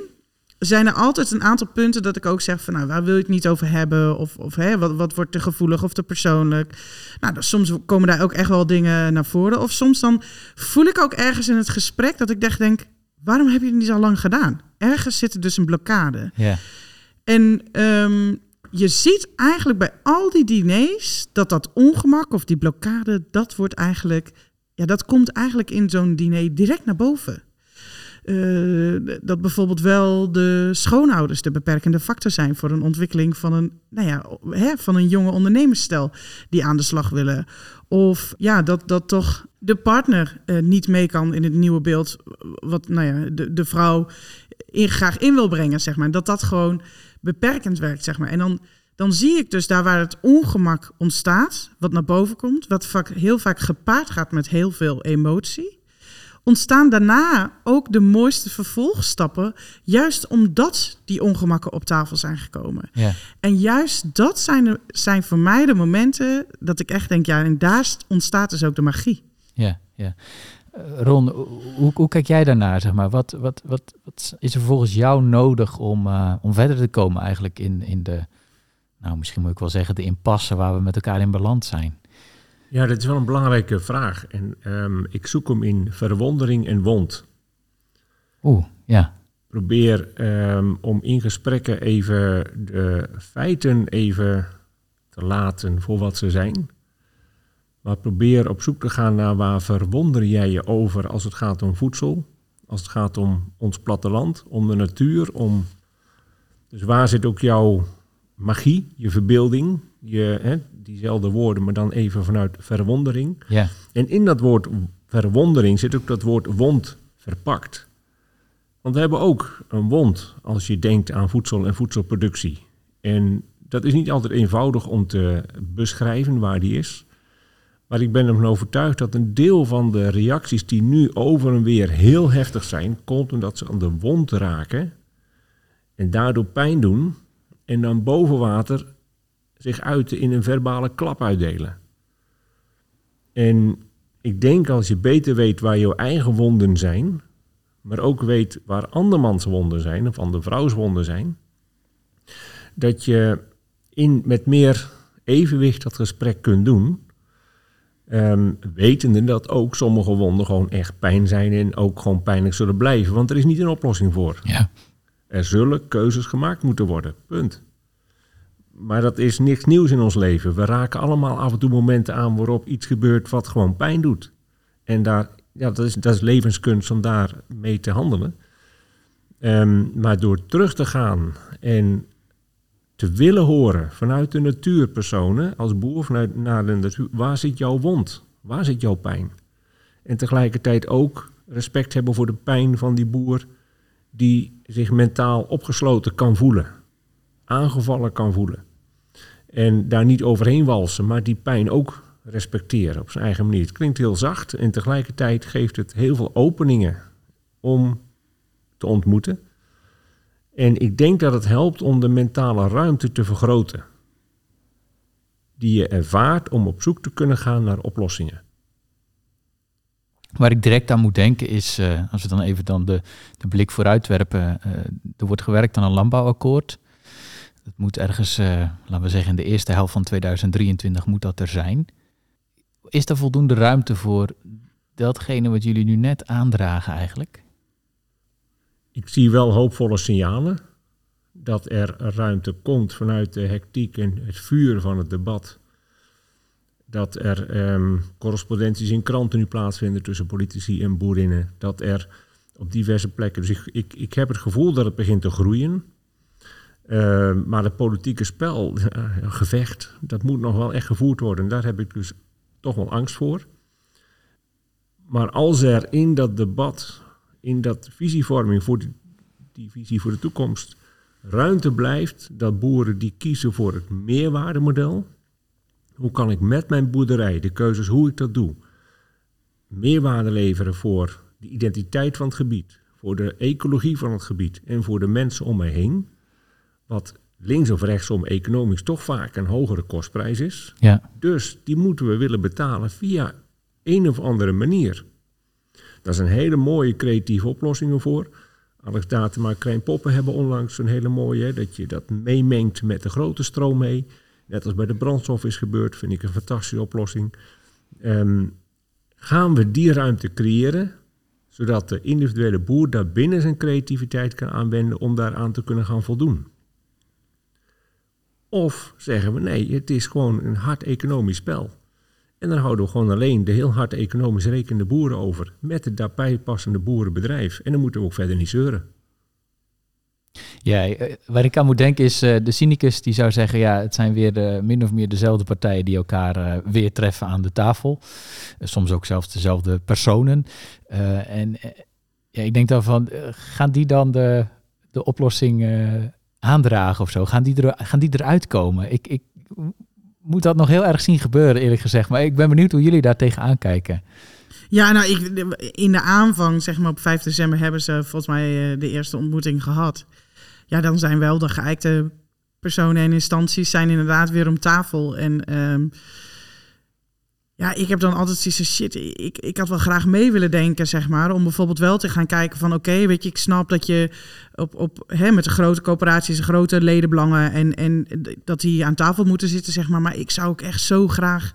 zijn er altijd een aantal punten dat ik ook zeg van nou, waar wil je het niet over hebben? Of, of hè, wat, wat wordt te gevoelig of te persoonlijk? Nou, dus soms komen daar ook echt wel dingen naar voren. Of soms dan voel ik ook ergens in het gesprek dat ik echt denk, waarom heb je het niet zo lang gedaan? Ergens zit er dus een blokkade. Ja. En um, je ziet eigenlijk bij al die diners dat dat ongemak of die blokkade, dat wordt eigenlijk, ja, dat komt eigenlijk in zo'n diner direct naar boven. Uh, dat bijvoorbeeld wel de schoonouders de beperkende factor zijn voor een ontwikkeling van een, nou ja, hè, van een jonge ondernemersstel die aan de slag willen. Of ja, dat, dat toch de partner uh, niet mee kan in het nieuwe beeld, wat nou ja, de, de vrouw graag in wil brengen, zeg maar. Dat dat gewoon beperkend werkt, zeg maar. En dan, dan zie ik dus daar waar het ongemak ontstaat, wat naar boven komt, wat vaak, heel vaak gepaard gaat met heel veel emotie ontstaan daarna ook de mooiste vervolgstappen, juist omdat die ongemakken op tafel zijn gekomen. Ja. En juist dat zijn, zijn voor mij de momenten dat ik echt denk, ja, en daar ontstaat dus ook de magie. Ja, ja. Uh, Ron, hoe, hoe, kijk jij daarnaar? Zeg maar? wat, wat, wat, wat is er volgens jou nodig om, uh, om verder te komen eigenlijk in, in de, nou misschien moet ik wel zeggen, de impasse waar we met elkaar in beland zijn? Ja, dat is wel een belangrijke vraag. En um, ik zoek hem in verwondering en wond. Oeh, ja. Probeer um, om in gesprekken even de feiten even te laten voor wat ze zijn. Maar probeer op zoek te gaan naar waar verwonder jij je over als het gaat om voedsel, als het gaat om ons platteland, om de natuur, om... Dus waar zit ook jouw magie, je verbeelding, je, hè, diezelfde woorden, maar dan even vanuit verwondering. Ja. En in dat woord verwondering zit ook dat woord wond verpakt. Want we hebben ook een wond als je denkt aan voedsel en voedselproductie. En dat is niet altijd eenvoudig om te beschrijven waar die is. Maar ik ben ervan overtuigd dat een deel van de reacties die nu over en weer heel heftig zijn, komt omdat ze aan de wond raken en daardoor pijn doen en dan boven water zich uiten in een verbale klap uitdelen. En ik denk als je beter weet waar jouw eigen wonden zijn, maar ook weet waar andermans wonden zijn, of andere vrouws wonden zijn, dat je in, met meer evenwicht dat gesprek kunt doen. Um, wetende dat ook sommige wonden gewoon echt pijn zijn en ook gewoon pijnlijk zullen blijven. Want er is niet een oplossing voor. Ja. Er zullen keuzes gemaakt moeten worden. Punt. Maar dat is niks nieuws in ons leven. We raken allemaal af en toe momenten aan waarop iets gebeurt wat gewoon pijn doet. En daar, ja, dat, is, dat is levenskunst om daar mee te handelen. Um, maar door terug te gaan en te willen horen vanuit de natuurpersonen, als boer vanuit naar de natuur, waar zit jouw wond? Waar zit jouw pijn? En tegelijkertijd ook respect hebben voor de pijn van die boer die zich mentaal opgesloten kan voelen aangevallen kan voelen. En daar niet overheen walsen, maar die pijn ook respecteren op zijn eigen manier. Het klinkt heel zacht en tegelijkertijd geeft het heel veel openingen om te ontmoeten. En ik denk dat het helpt om de mentale ruimte te vergroten. die je ervaart om op zoek te kunnen gaan naar oplossingen. Waar ik direct aan moet denken is, uh, als we dan even dan de, de blik vooruit werpen, uh, er wordt gewerkt aan een landbouwakkoord. Het moet ergens, uh, laten we zeggen, in de eerste helft van 2023 moet dat er zijn. Is er voldoende ruimte voor datgene wat jullie nu net aandragen eigenlijk? Ik zie wel hoopvolle signalen dat er ruimte komt vanuit de hectiek en het vuur van het debat. Dat er um, correspondenties in kranten nu plaatsvinden tussen politici en boerinnen. Dat er op diverse plekken. Dus ik, ik, ik heb het gevoel dat het begint te groeien. Uh, maar het politieke spel, gevecht, dat moet nog wel echt gevoerd worden. Daar heb ik dus toch wel angst voor. Maar als er in dat debat, in dat visievorming voor die, die visie voor de toekomst, ruimte blijft dat boeren die kiezen voor het meerwaardemodel. Hoe kan ik met mijn boerderij, de keuzes hoe ik dat doe, meerwaarde leveren voor de identiteit van het gebied, voor de ecologie van het gebied en voor de mensen om mij heen. Wat links of rechtsom economisch toch vaak een hogere kostprijs is. Ja. Dus die moeten we willen betalen via een of andere manier. Daar zijn hele mooie creatieve oplossingen voor. Alex Datema en Krijn Poppen hebben onlangs een hele mooie, dat je dat meemengt met de grote stroom mee. Net als bij de brandstof is gebeurd, vind ik een fantastische oplossing. Um, gaan we die ruimte creëren, zodat de individuele boer daar binnen zijn creativiteit kan aanwenden om daaraan te kunnen gaan voldoen? Of zeggen we nee, het is gewoon een hard economisch spel. En dan houden we gewoon alleen de heel hard economisch rekende boeren over. Met het daarbij passende boerenbedrijf. En dan moeten we ook verder niet zeuren. Ja, eh, waar ik aan moet denken is uh, de cynicus die zou zeggen... ja, het zijn weer de, min of meer dezelfde partijen die elkaar weer treffen aan de tafel. soms ook zelfs dezelfde personen. en ja, ik denk dan van, gaan die dan de, de oplossing aandragen of zo? Gaan die, er, gaan die eruit komen? Ik, ik moet dat nog heel erg zien gebeuren, eerlijk gezegd. Maar ik ben benieuwd hoe jullie daar tegenaan kijken. Ja, nou, ik, in de aanvang, zeg maar op 5 december, hebben ze volgens mij eh, de eerste ontmoeting gehad. Ja, dan zijn wel de geëikte personen en instanties zijn inderdaad weer om tafel. En um, ja, ik heb dan altijd zoiets shit, ik, ik had wel graag mee willen denken, zeg maar. Om bijvoorbeeld wel te gaan kijken van, oké, weet je, ik snap dat je op, op, hè, met de grote coöperaties, grote ledenbelangen en, en dat die aan tafel moeten zitten, zeg maar. Maar ik zou ook echt zo graag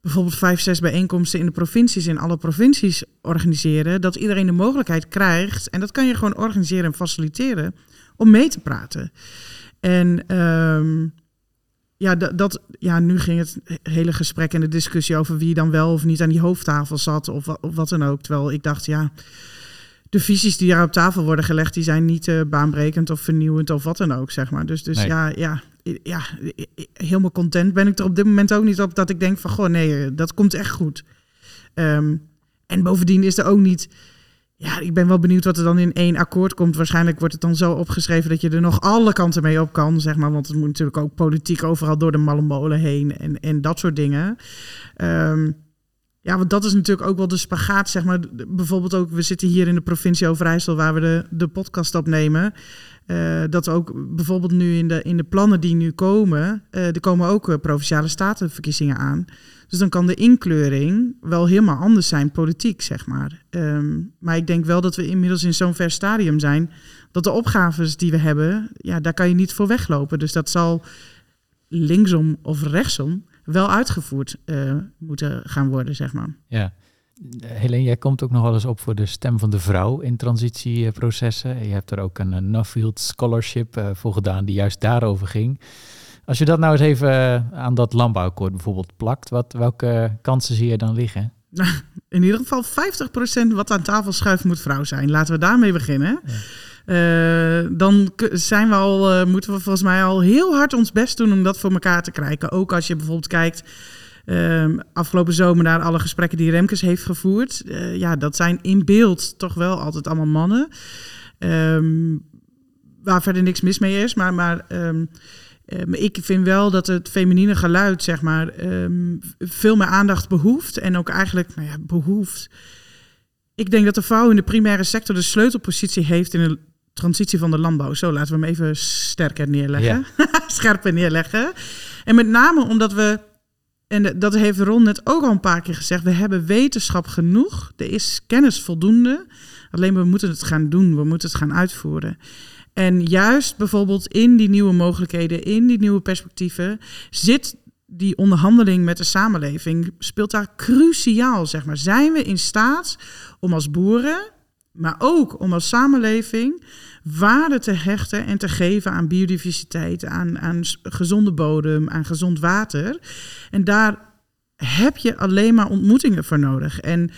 bijvoorbeeld vijf, zes bijeenkomsten in de provincies, in alle provincies organiseren. Dat iedereen de mogelijkheid krijgt, en dat kan je gewoon organiseren en faciliteren, om mee te praten. En... Um, ja, dat, dat, ja, nu ging het hele gesprek en de discussie over wie dan wel of niet aan die hoofdtafel zat of, of wat dan ook. Terwijl ik dacht, ja, de visies die daar op tafel worden gelegd, die zijn niet uh, baanbrekend of vernieuwend of wat dan ook, zeg maar. Dus, dus ja, ja, ja, helemaal content ben ik er op dit moment ook niet op dat ik denk van, goh, nee, eh, dat komt echt goed. Um, en bovendien is er ook niet ja, ik ben wel benieuwd wat er dan in één akkoord komt. Waarschijnlijk wordt het dan zo opgeschreven dat je er nog alle kanten mee op kan, zeg maar. Want het moet natuurlijk ook politiek overal door de malle molen heen en, en dat soort dingen. Um, ja, want dat is natuurlijk ook wel de spagaat, zeg maar. Bijvoorbeeld ook, we zitten hier in de provincie Overijssel, waar we de, de podcast opnemen. Uh, dat ook bijvoorbeeld nu in de, in de plannen die nu komen, uh, er komen ook uh, provinciale statenverkiezingen aan. Dus dan kan de inkleuring wel helemaal anders zijn, politiek, zeg maar. Um, maar ik denk wel dat we inmiddels in zo'n ver stadium zijn, dat de opgaves die we hebben, ja, daar kan je niet voor weglopen. Dus dat zal linksom of rechtsom wel uitgevoerd uh, moeten gaan worden, zeg maar. Ja. Helene, jij komt ook nog wel eens op voor de stem van de vrouw in transitieprocessen. Je hebt er ook een Nuffield Scholarship uh, voor gedaan die juist daarover ging. Als je dat nou eens even eh, aan dat landbouwakkoord bijvoorbeeld plakt, wat, welke kansen zie je dan liggen? In ieder geval 50% wat aan tafel schuift moet vrouw zijn. Laten we daarmee beginnen. Ja. Uh, dan zijn we al, uh, moeten we volgens mij al heel hard ons best doen om dat voor elkaar te krijgen. Ook als je bijvoorbeeld kijkt, uh, afgelopen zomer naar alle gesprekken die Remkes heeft gevoerd. ja, dat zijn in beeld toch wel altijd allemaal mannen. Ehm, waar verder niks mis mee is, maar... maar um, ik vind wel dat het feminine geluid, zeg maar, veel meer aandacht behoeft. En ook eigenlijk, nou ja, behoeft. Ik denk dat de vrouw in de primaire sector de sleutelpositie heeft in een transitie van de landbouw. Zo, laten we hem even sterker neerleggen. scherper neerleggen. En met name omdat we, en dat heeft Ron net ook al een paar keer gezegd, we hebben wetenschap genoeg. Er is kennis voldoende. Alleen we moeten het gaan doen, we moeten het gaan uitvoeren. En juist bijvoorbeeld in die nieuwe mogelijkheden, in die nieuwe perspectieven, zit die onderhandeling met de samenleving, speelt daar cruciaal, zeg maar. Zijn we in staat om als boeren, maar ook om als samenleving, waarde te hechten en te geven aan biodiversiteit, aan, aan gezonde bodem, aan gezond water. En daar heb je alleen maar ontmoetingen voor nodig. En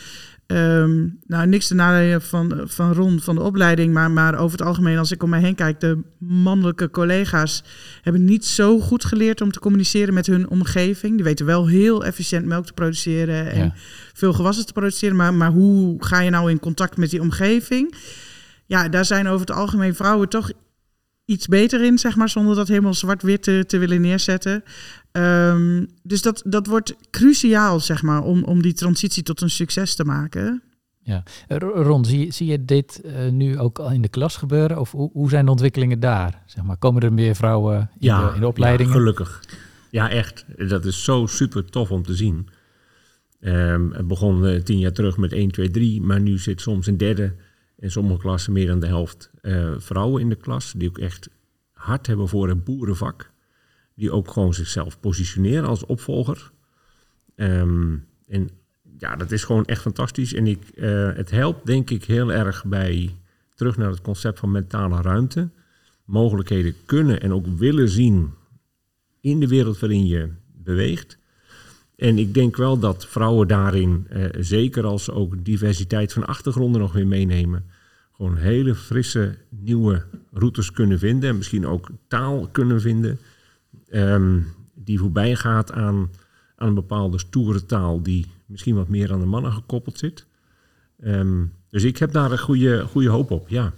Ehm, nou, niks te nadelen van, van Ron van de opleiding, maar, maar over het algemeen, als ik om mij heen kijk, de mannelijke collega's hebben niet zo goed geleerd om te communiceren met hun omgeving. Die weten wel heel efficiënt melk te produceren en veel gewassen te produceren, maar, maar hoe ga je nou in contact met die omgeving? Ja, daar zijn over het algemeen vrouwen toch iets beter in, zeg maar, zonder dat helemaal zwart-wit te, te willen neerzetten. Ehm, dus dat, dat wordt cruciaal, zeg maar, om, om die transitie tot een succes te maken. Ja, Ron, zie, zie je dit uh, nu ook al in de klas gebeuren? Of hoe, hoe zijn de ontwikkelingen daar? Zeg maar, komen er meer vrouwen in, ja, de, in de opleidingen? Ja, gelukkig. Ja, echt. Dat is zo super tof om te zien. Um, het begon uh, tien jaar terug met 1, 2, 3, maar nu zit soms een derde in sommige klassen meer dan de helft uh, vrouwen in de klas, die ook echt hard hebben voor het boerenvak die ook gewoon zichzelf positioneren als opvolger. Ehm, en ja, dat is gewoon echt fantastisch. En ik, uh, het helpt denk ik heel erg bij terug naar het concept van mentale ruimte. Mogelijkheden kunnen en ook willen zien in de wereld waarin je beweegt. En ik denk wel dat vrouwen daarin, uh, zeker als ze ook diversiteit van achtergronden nog weer meenemen, gewoon hele frisse nieuwe routes kunnen vinden. En misschien ook taal kunnen vinden um, die voorbij gaat aan, aan een bepaalde stoere taal die misschien wat meer aan de mannen gekoppeld zit. Um, dus ik heb daar een goede, goede hoop op, ja.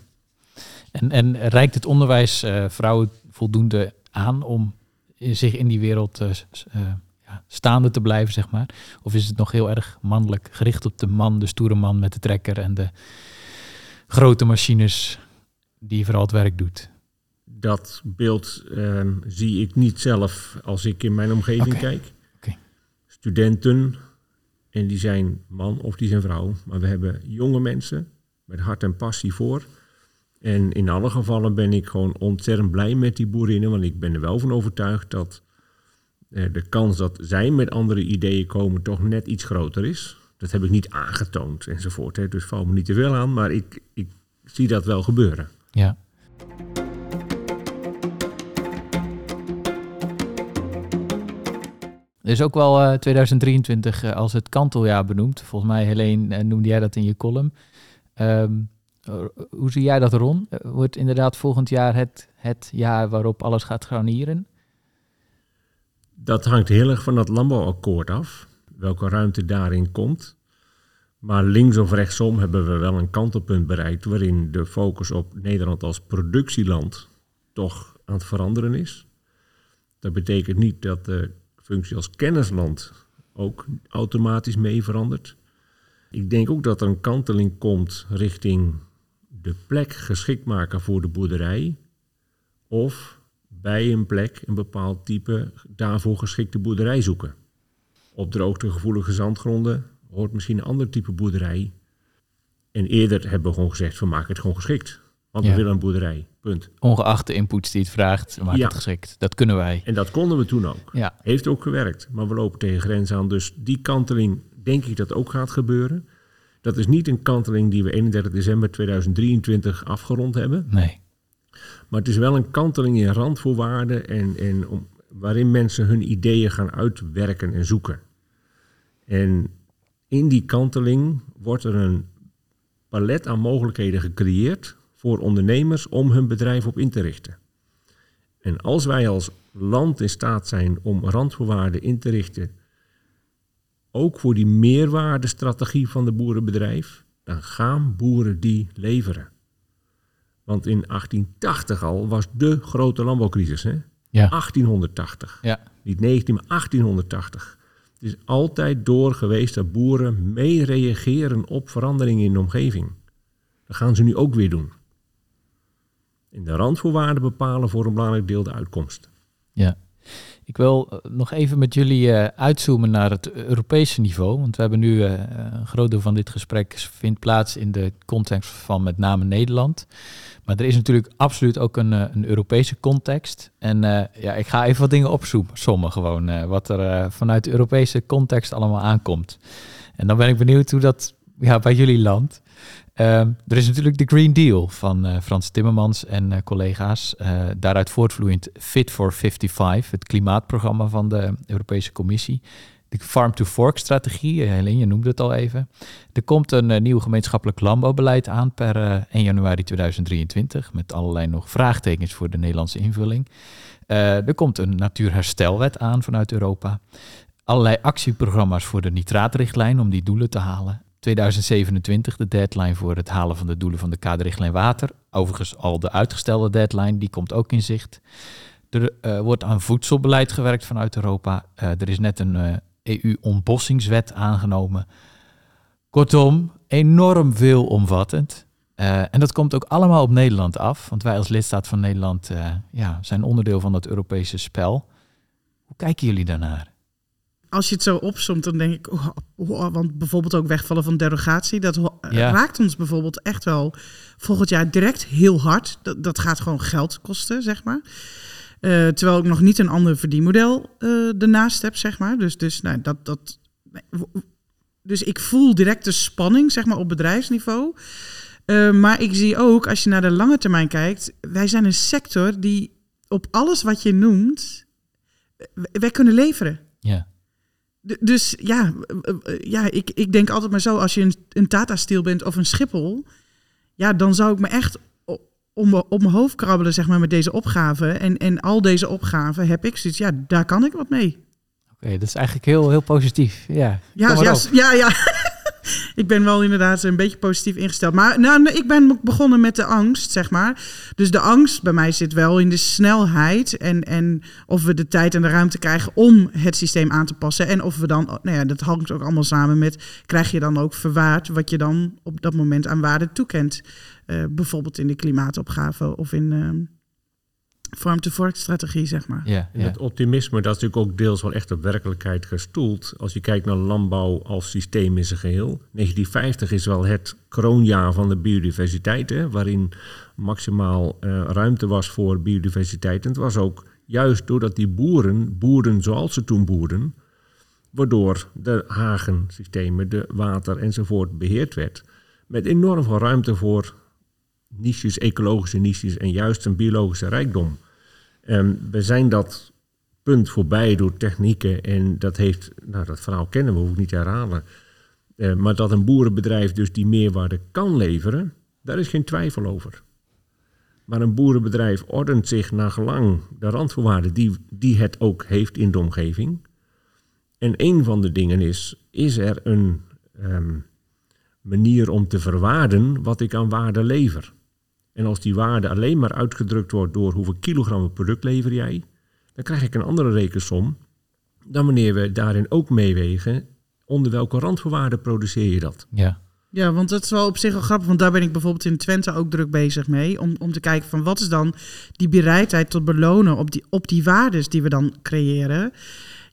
En, en reikt het onderwijs uh, vrouwen voldoende aan om zich in die wereld uh, ja, staande te blijven, zeg maar? Of is het nog heel erg mannelijk, gericht op de man, de stoere man met de trekker en de grote machines die vooral het werk doet? Dat beeld ehm, zie ik niet zelf als ik in mijn omgeving kijk. Studenten, en die zijn man of die zijn vrouw, maar we hebben jonge mensen met hart en passie voor. En in alle gevallen ben ik gewoon ontzettend blij met die boerinnen, want ik ben er wel van overtuigd dat eh, de kans dat zij met andere ideeën komen toch net iets groter is. Dat heb ik niet aangetoond enzovoort. Hè. Dus val me niet te veel aan, maar ik, ik zie dat wel gebeuren. Ja. Is ook wel uh, 2023 uh, als het kanteljaar benoemd. Volgens mij, Helene, uh, noemde jij dat in je column. Um, hoe zie jij dat, Ron? Eh, wordt inderdaad volgend jaar het, het jaar waarop alles gaat granieren? Dat hangt heel erg van dat landbouwakkoord af. Welke ruimte daarin komt. Maar links of rechtsom hebben we wel een kantelpunt bereikt waarin de focus op Nederland als productieland toch aan het veranderen is. Dat betekent niet dat de functie als kennisland ook automatisch mee verandert. Ik denk ook dat er een kanteling komt richting de plek geschikt maken voor de boerderij. Of bij een plek een bepaald type daarvoor geschikte boerderij zoeken. Op droogtegevoelige zandgronden hoort misschien een ander type boerderij. En eerder hebben we gewoon gezegd, we maken het gewoon geschikt. Want we willen een boerderij. Punt. Ongeacht de inputs die het vraagt, maak ja. het geschikt. Dat kunnen wij. En dat konden we toen ook. Ja. Heeft ook gewerkt. Maar we lopen tegen grenzen aan. Dus die kanteling denk ik dat ook gaat gebeuren. Dat is niet een kanteling die we 31 december 2023 afgerond hebben. Nee. Maar het is wel een kanteling in randvoorwaarden en, en om, waarin mensen hun ideeën gaan uitwerken en zoeken. En in die kanteling wordt er een palet aan mogelijkheden gecreëerd voor ondernemers om hun bedrijf op in te richten. En als wij als land in staat zijn om randvoorwaarden in te richten, ook voor die meerwaardestrategie van de boerenbedrijf, dan gaan boeren die leveren. Want in 1880 al was de grote landbouwcrisis. Hè? Ja. 1880. Ja. Niet 19, maar 1880. Het is altijd door geweest dat boeren mee reageren op veranderingen in de omgeving. Dat gaan ze nu ook weer doen. In de randvoorwaarden bepalen voor een belangrijk deel de uitkomst. Ja. Ik wil eh, nog even met jullie eh, uitzoomen naar het Europese niveau. Want we hebben nu eh, een groot deel van dit gesprek vindt plaats in de context van met name Nederland. Maar er is natuurlijk absoluut ook een, een Europese context. En ja, ik ga even wat dingen opzommen gewoon. wat er vanuit de Europese context allemaal aankomt. En dan ben ik benieuwd hoe dat ja, bij jullie landt. Ehm, er is natuurlijk de Green Deal van uh, Frans Timmermans en uh, collega's. Uh, daaruit voortvloeiend Fit for 55, het klimaatprogramma van de Europese Commissie. De Farm-to-Fork-strategie, Helene, je noemde het al even. Er komt een nieuw gemeenschappelijk landbouwbeleid aan per 1 januari 2023, met allerlei nog vraagtekens voor de Nederlandse invulling. er komt een natuurherstelwet aan vanuit Europa. Allerlei actieprogramma's voor de nitraatrichtlijn om die doelen te halen. 2027 de deadline voor het halen van de doelen van de kaderrichtlijn water. Overigens al de uitgestelde deadline, die komt ook in zicht. Er uh, wordt aan voedselbeleid gewerkt vanuit Europa. Uh, er is net een EU-ontbossingswet aangenomen. Kortom, enorm veelomvattend. en dat komt ook allemaal op Nederland af, want wij als lidstaat van Nederland ja, zijn onderdeel van dat Europese spel. Hoe kijken jullie daarnaar? Als je het zo opzomt, dan denk ik, oh, oh, want bijvoorbeeld ook wegvallen van derogatie, dat raakt ons bijvoorbeeld echt wel volgend jaar direct heel hard. Dat, dat gaat gewoon geld kosten, zeg maar. Uh, terwijl ik nog niet een ander verdienmodel uh, ernaast heb, zeg maar. Dus, dus, nou, dat, dat, dus ik voel direct de spanning, zeg maar, op bedrijfsniveau. Uh, maar ik zie ook, als je naar de lange termijn kijkt, wij zijn een sector die op alles wat je noemt, wij kunnen leveren. Ja. Dus ja, ja ik, ik denk altijd maar zo, als je een, een Tata Steel bent of een Schiphol, ja, dan zou ik me echt om, op mijn hoofd krabbelen, zeg maar, met deze opgave. En, en al deze opgaven heb ik zoiets, ja, daar kan ik wat mee. Oké, dat is eigenlijk heel, heel positief. Ja, ja, ja, ja, ja. Ik ben wel inderdaad een beetje positief ingesteld. Maar nou, ik ben begonnen met de angst, zeg maar. Dus de angst bij mij zit wel in de snelheid. En, en of we de tijd en de ruimte krijgen om het systeem aan te passen. En of we dan, nou ja, dat hangt ook allemaal samen met, krijg je dan ook verwaard wat je dan op dat moment aan waarde toekent. Uh, bijvoorbeeld in de klimaatopgave of in... Uh, farm-to-fork strategie, zeg maar. Ja, ja. Het optimisme, dat is natuurlijk ook deels wel echt op werkelijkheid gestoeld. Als je kijkt naar landbouw als systeem in zijn geheel. 1950 is wel het kroonjaar van de biodiversiteit, hè, waarin maximaal uh, ruimte was voor biodiversiteit. En het was ook juist doordat die boeren, boeren zoals ze toen boeren, waardoor de hagensystemen, de water enzovoort beheerd werd. Met enorm veel ruimte voor niches, ecologische niches en juist een biologische rijkdom. Um, we zijn dat punt voorbij door technieken en dat heeft, nou dat verhaal kennen we, hoef ik niet te herhalen. Uh, maar dat een boerenbedrijf dus die meerwaarde kan leveren, daar is geen twijfel over. Maar een boerenbedrijf ordent zich naar gelang de randvoorwaarden die, die het ook heeft in de omgeving. En een van de dingen is, is er een um, manier om te verwaarden wat ik aan waarde lever? En als die waarde alleen maar uitgedrukt wordt door hoeveel kilogram product lever jij, dan krijg ik een andere rekensom dan wanneer we daarin ook meewegen onder welke randvoorwaarden produceer je dat. Ja. Ja, want dat is wel op zich wel grappig, want daar ben ik bijvoorbeeld in Twente ook druk bezig mee. Om, om te kijken van wat is dan die bereidheid tot belonen op die, op die waardes die we dan creëren.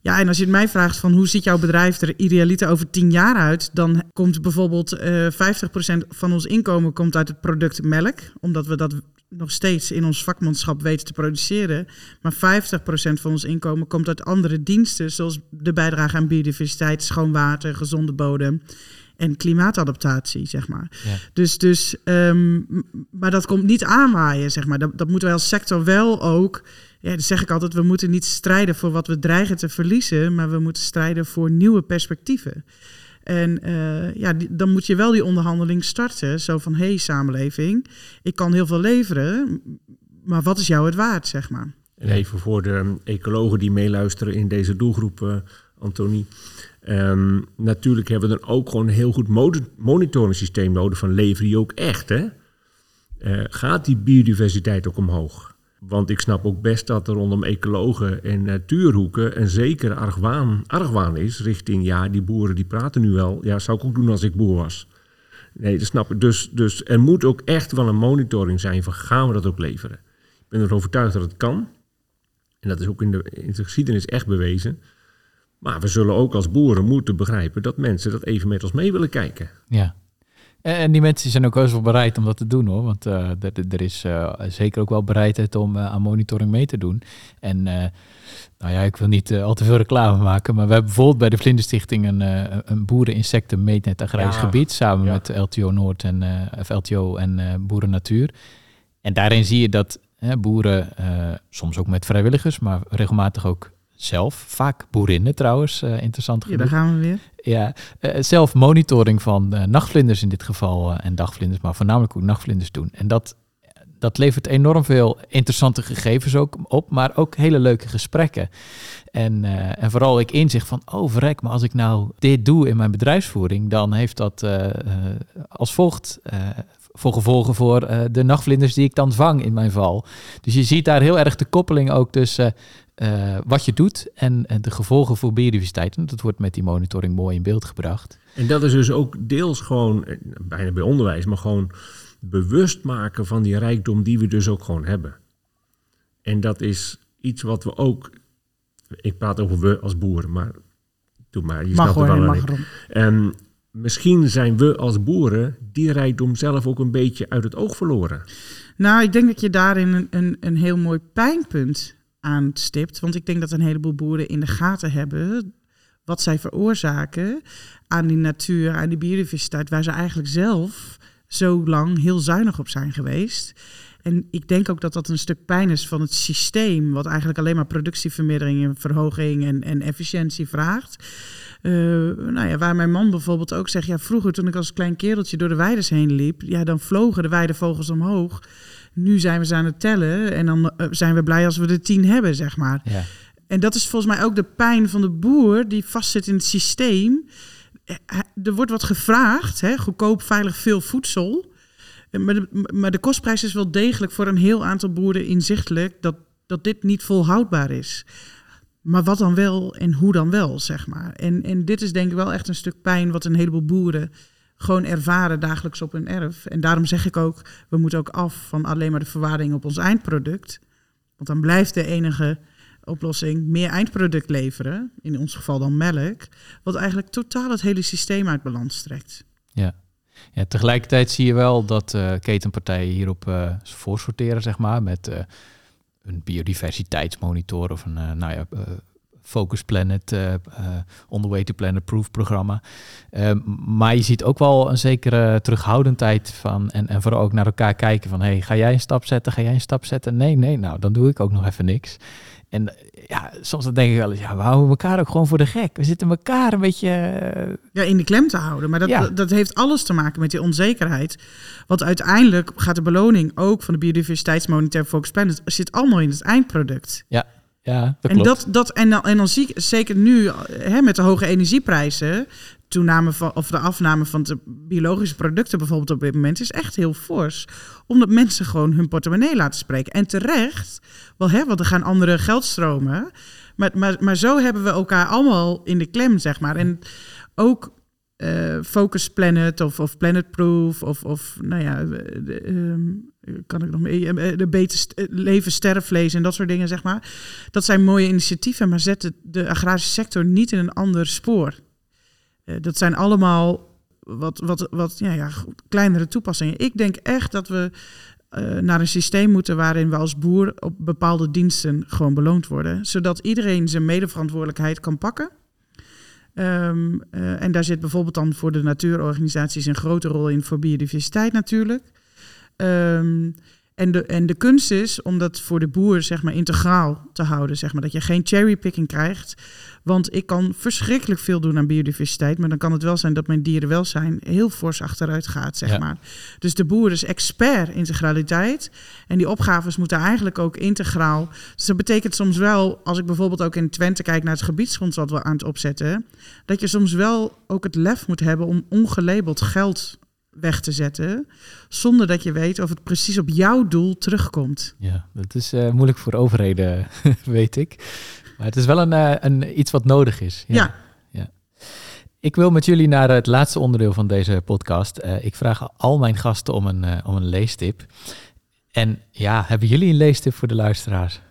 Ja, en als je het mij vraagt van hoe ziet jouw bedrijf er idealiter over tien jaar uit, dan komt bijvoorbeeld uh, eh, 50% van ons inkomen komt uit het product melk, omdat we dat nog steeds in ons vakmanschap weten te produceren. Maar 50% van ons inkomen komt uit andere diensten, zoals de bijdrage aan biodiversiteit, schoon water, gezonde bodem en klimaatadaptatie, zeg maar. Ja. Dus, dus um, maar dat komt niet aanwaaien, zeg maar. Dat, dat moeten wij als sector wel ook ja, dan zeg ik altijd, we moeten niet strijden voor wat we dreigen te verliezen, maar we moeten strijden voor nieuwe perspectieven. En uh, ja, dan moet je wel die onderhandeling starten. Zo van, hé hey, samenleving, ik kan heel veel leveren, maar wat is jou het waard, zeg maar. En even voor de ecologen die meeluisteren in deze doelgroep, uh, Antonie. Um, natuurlijk hebben we dan ook gewoon een heel goed monitoring systeem nodig van lever je ook echt, hè? Uh, gaat die biodiversiteit ook omhoog? Want ik snap ook best dat er rondom ecologen en natuurhoeken een zekere argwaan, argwaan is richting, ja, die boeren die praten nu wel. Ja, zou ik ook doen als ik boer was. Nee, dat snap ik. Dus, dus er moet ook echt wel een monitoring zijn van gaan we dat ook leveren. Ik ben ervan overtuigd dat het kan. En dat is ook in de, in de geschiedenis echt bewezen. Maar we zullen ook als boeren moeten begrijpen dat mensen dat even met ons mee willen kijken. Ja. En, en die mensen zijn ook heus wel bereid om dat te doen hoor. Want eh, er, is eh, zeker ook wel bereidheid om eh, aan monitoring mee te doen. En nou ja, ik wil niet al te veel reclame maken. Maar we hebben bijvoorbeeld bij de Vlinderstichting een, een boeren-insecten meetnet agrarisch Ja. gebied. Samen Ja. met LTO Noord en of LTO en Boeren Natuur. En daarin zie je dat boeren, soms ook met vrijwilligers, maar regelmatig ook zelf, vaak boerinnen trouwens, interessant Ja, daar gaan we weer. Ja, eh, zelf monitoring van eh, nachtvlinders in dit geval eh, en dagvlinders, maar voornamelijk ook nachtvlinders doen. En dat, dat levert enorm veel interessante gegevens ook op, maar ook hele leuke gesprekken. En, en vooral ik inzicht van, oh verrek, maar als ik nou dit doe in mijn bedrijfsvoering, dan heeft dat als volgt voor gevolgen voor de nachtvlinders die ik dan vang in mijn val. Dus je ziet daar heel erg de koppeling ook tussen eh, wat je doet en, en de gevolgen voor biodiversiteit. En dat wordt met die monitoring mooi in beeld gebracht. En dat is dus ook deels gewoon, eh, bijna bij onderwijs, maar gewoon bewust maken van die rijkdom die we dus ook gewoon hebben. En dat is iets wat we ook, ik praat over we als boeren, maar doe maar, je mag snapt hoor, wel. En misschien zijn we als boeren die rijkdom zelf ook een beetje uit het oog verloren. Nou, ik denk dat je daarin een, een, een heel mooi pijnpunt aanstipt. Want ik denk dat een heleboel boeren in de gaten hebben wat zij veroorzaken aan die natuur, aan die biodiversiteit, waar ze eigenlijk zelf zo lang heel zuinig op zijn geweest. En ik denk ook dat dat een stuk pijn is van het systeem, wat eigenlijk alleen maar productievermindering en verhoging en, en efficiëntie vraagt. Eh, nou ja, waar mijn man bijvoorbeeld ook zegt, ja, vroeger toen ik als klein kereltje door de weides heen liep, ja, dan vlogen de weidevogels omhoog. Nu zijn we ze aan het tellen en dan eh, zijn we blij als we er tien hebben, zeg maar. Ja. En dat is volgens mij ook de pijn van de boer die vastzit in het systeem. Eh, Er wordt wat gevraagd, hè? goedkoop, veilig, veel voedsel. Eh, Maar de, maar de kostprijs is wel degelijk voor een heel aantal boeren inzichtelijk dat, dat dit niet volhoudbaar is. Maar wat dan wel en hoe dan wel, zeg maar. En, en dit is denk ik wel echt een stuk pijn wat een heleboel boeren gewoon ervaren dagelijks op hun erf. En daarom zeg ik ook, we moeten ook af van alleen maar de verwaarding op ons eindproduct. Want dan blijft de enige oplossing meer eindproduct leveren, in ons geval dan melk, wat eigenlijk totaal het hele systeem uit balans trekt. Ja. ja, tegelijkertijd zie je wel dat eh, ketenpartijen hierop eh voor sorteren, zeg maar, met eh, een biodiversiteitsmonitor of een, nou ja, Focus Planet, eh, On the Way to Planet Proof programma. Eh, maar je ziet ook wel een zekere terughoudendheid van, en, en vooral ook naar elkaar kijken van, hey, ga jij een stap zetten, ga jij een stap zetten? Nee, nee, nou, dan doe ik ook nog even niks. En eh, ja, soms dan denk ik wel eens, ja, we houden elkaar ook gewoon voor de gek. We zitten elkaar een beetje... Ja, in de klem te houden. Maar dat, Ja. dat, dat heeft alles te maken met die onzekerheid. Want uiteindelijk gaat de beloning ook van de biodiversiteitsmonitor Focus Planet zit allemaal in het eindproduct. ja, dat en, klopt. dat, dat, en, dan, en dan zie ik zeker nu hè, met de hoge energieprijzen, toename van, of de afname van de biologische producten bijvoorbeeld op dit moment, is echt heel fors. Omdat mensen gewoon hun portemonnee laten spreken. En terecht, wel, hè, want er gaan andere geldstromen. Maar, maar, maar zo hebben we elkaar allemaal in de klem, zeg maar. En ook eh, Focus Planet of, of Planet Proof of, of nou ja, eh, ehm, kan ik nog meer, eh, de beter st- leven sterrenvlees en dat soort dingen, zeg maar. Dat zijn mooie initiatieven, maar zetten de agrarische sector niet in een ander spoor. Dat zijn allemaal wat, wat, wat ja, ja, kleinere toepassingen. Ik denk echt dat we naar een systeem moeten waarin we als boer op bepaalde diensten gewoon beloond worden. Zodat iedereen zijn medeverantwoordelijkheid kan pakken. Ehm, eh, en daar zit bijvoorbeeld dan voor de natuurorganisaties een grote rol in voor biodiversiteit natuurlijk. Ehm, en, de, en de kunst is om dat voor de boer zeg maar integraal te houden. Zeg maar, dat je geen cherrypicking krijgt. Want ik kan verschrikkelijk veel doen aan biodiversiteit. Maar dan kan het wel zijn dat mijn dierenwelzijn heel fors achteruit gaat. Zeg Ja. maar. Dus de boer is expert integraliteit. En die opgaves moeten eigenlijk ook integraal. Dus dat betekent soms wel, als ik bijvoorbeeld ook in Twente kijk naar het gebiedsfonds wat we aan het opzetten. Dat je soms wel ook het lef moet hebben om ongelabeld geld weg te zetten. Zonder dat je weet of het precies op jouw doel terugkomt. Ja, dat is eh, moeilijk voor overheden, weet ik. Maar het is wel een, eh, een, iets wat nodig is. Ja. ja. Ik wil met jullie naar het laatste onderdeel van deze podcast. Eh, ik vraag al mijn gasten om een, eh, om een leestip. En ja, hebben jullie een leestip voor de luisteraars?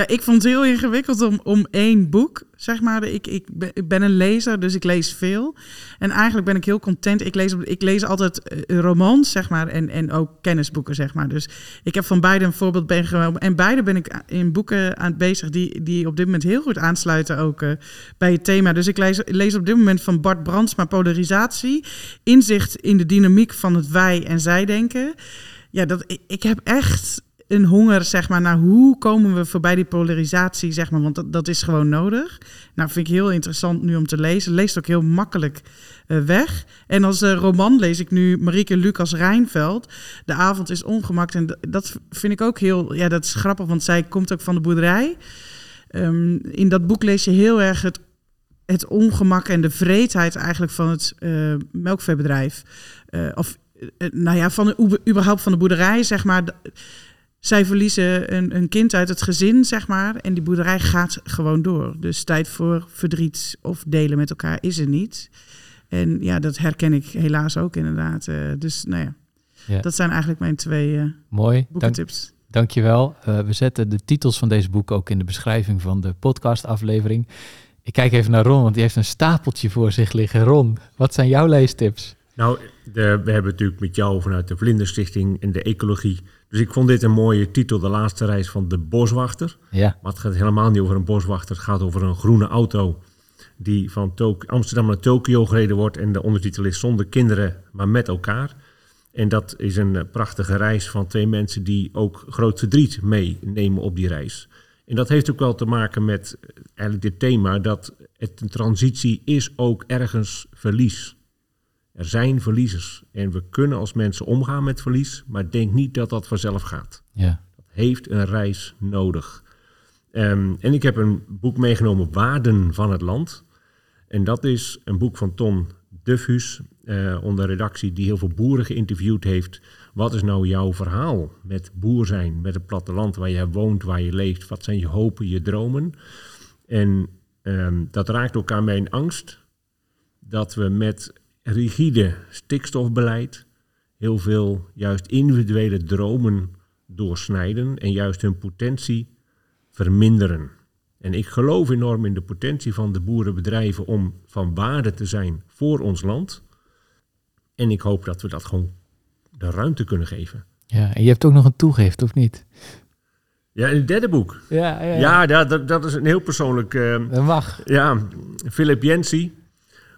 Ja, ik vond het heel ingewikkeld om, om één boek, zeg maar. Ik, ik, ben, een lezer, dus ik lees veel. En eigenlijk ben ik heel content. Ik lees, ik lees altijd eh, romans, zeg maar, en, en ook kennisboeken, zeg maar. Dus ik heb van beide een voorbeeld ben. En beide ben ik in boeken aan het bezig die, die op dit moment heel goed aansluiten ook uh, bij het thema. Dus ik lees, lees op dit moment van Bart Brandsma Polarisatie. Inzicht in de dynamiek van het wij- en zij-denken. Ja, dat, ik, ik heb echt een honger, zeg maar, naar hoe komen we voorbij die polarisatie, zeg maar, want dat, dat is gewoon nodig. Nou, vind ik heel interessant nu om te lezen. Leest ook heel makkelijk uh, weg. En als uh, roman lees ik nu Marieke Lucas Rijnveld. De avond is ongemaakt. En dat vind ik ook heel, ja, dat is grappig, want zij komt ook van de boerderij. Um, in dat boek lees je heel erg het, het ongemak en de vreedheid eigenlijk van het uh, melkveebedrijf. of, nou ja, van de, überhaupt van de boerderij, zeg maar zij verliezen een, een, kind uit het gezin, zeg maar. En die boerderij gaat gewoon door. Dus tijd voor verdriet of delen met elkaar is er niet. En ja, dat herken ik helaas ook inderdaad. Uh, dus nou ja, ja, dat zijn eigenlijk mijn twee uh, Mooi. boekentips. Dank, dankjewel. Uh, we zetten de titels van deze boeken ook in de beschrijving van de podcastaflevering. Ik kijk even naar Ron, want die heeft een stapeltje voor zich liggen. Ron, wat zijn jouw leestips? Nou, de, we hebben natuurlijk met jou vanuit de Vlinderstichting en de ecologie dus ik vond dit een mooie titel, De laatste reis van de boswachter. Ja. Maar het gaat helemaal niet over een boswachter. Het gaat over een groene auto die van Amsterdam naar Tokio gereden wordt. En de ondertitel is Zonder kinderen, maar met elkaar. En dat is een eh, prachtige reis van twee mensen die ook groot verdriet meenemen op die reis. En dat heeft ook wel te maken met eh, eigenlijk dit thema dat het een transitie is ook ergens verlies. Er zijn verliezers en we kunnen als mensen omgaan met verlies, maar denk niet dat dat vanzelf gaat. Ja. Dat heeft een reis nodig. Um, en ik heb een boek meegenomen, Waarden van het Land. En dat is een boek van Ton Dufhus, uh, onder redactie, die heel veel boeren geïnterviewd heeft. Wat is nou jouw verhaal met boer zijn, met het platteland waar je woont, waar je leeft? Wat zijn je hopen, je dromen? En um, dat raakt ook aan mijn angst dat we met rigide stikstofbeleid heel veel juist individuele dromen doorsnijden en juist hun potentie verminderen. En ik geloof enorm in de potentie van de boerenbedrijven om van waarde te zijn voor ons land. En ik hoop dat we dat gewoon de ruimte kunnen geven. Ja, en je hebt ook nog een toegift, of niet? Ja, in het derde boek. Ja, ja, ja. ja dat, dat is een heel persoonlijk... Uh, dat mag. Ja, Philip Jensi.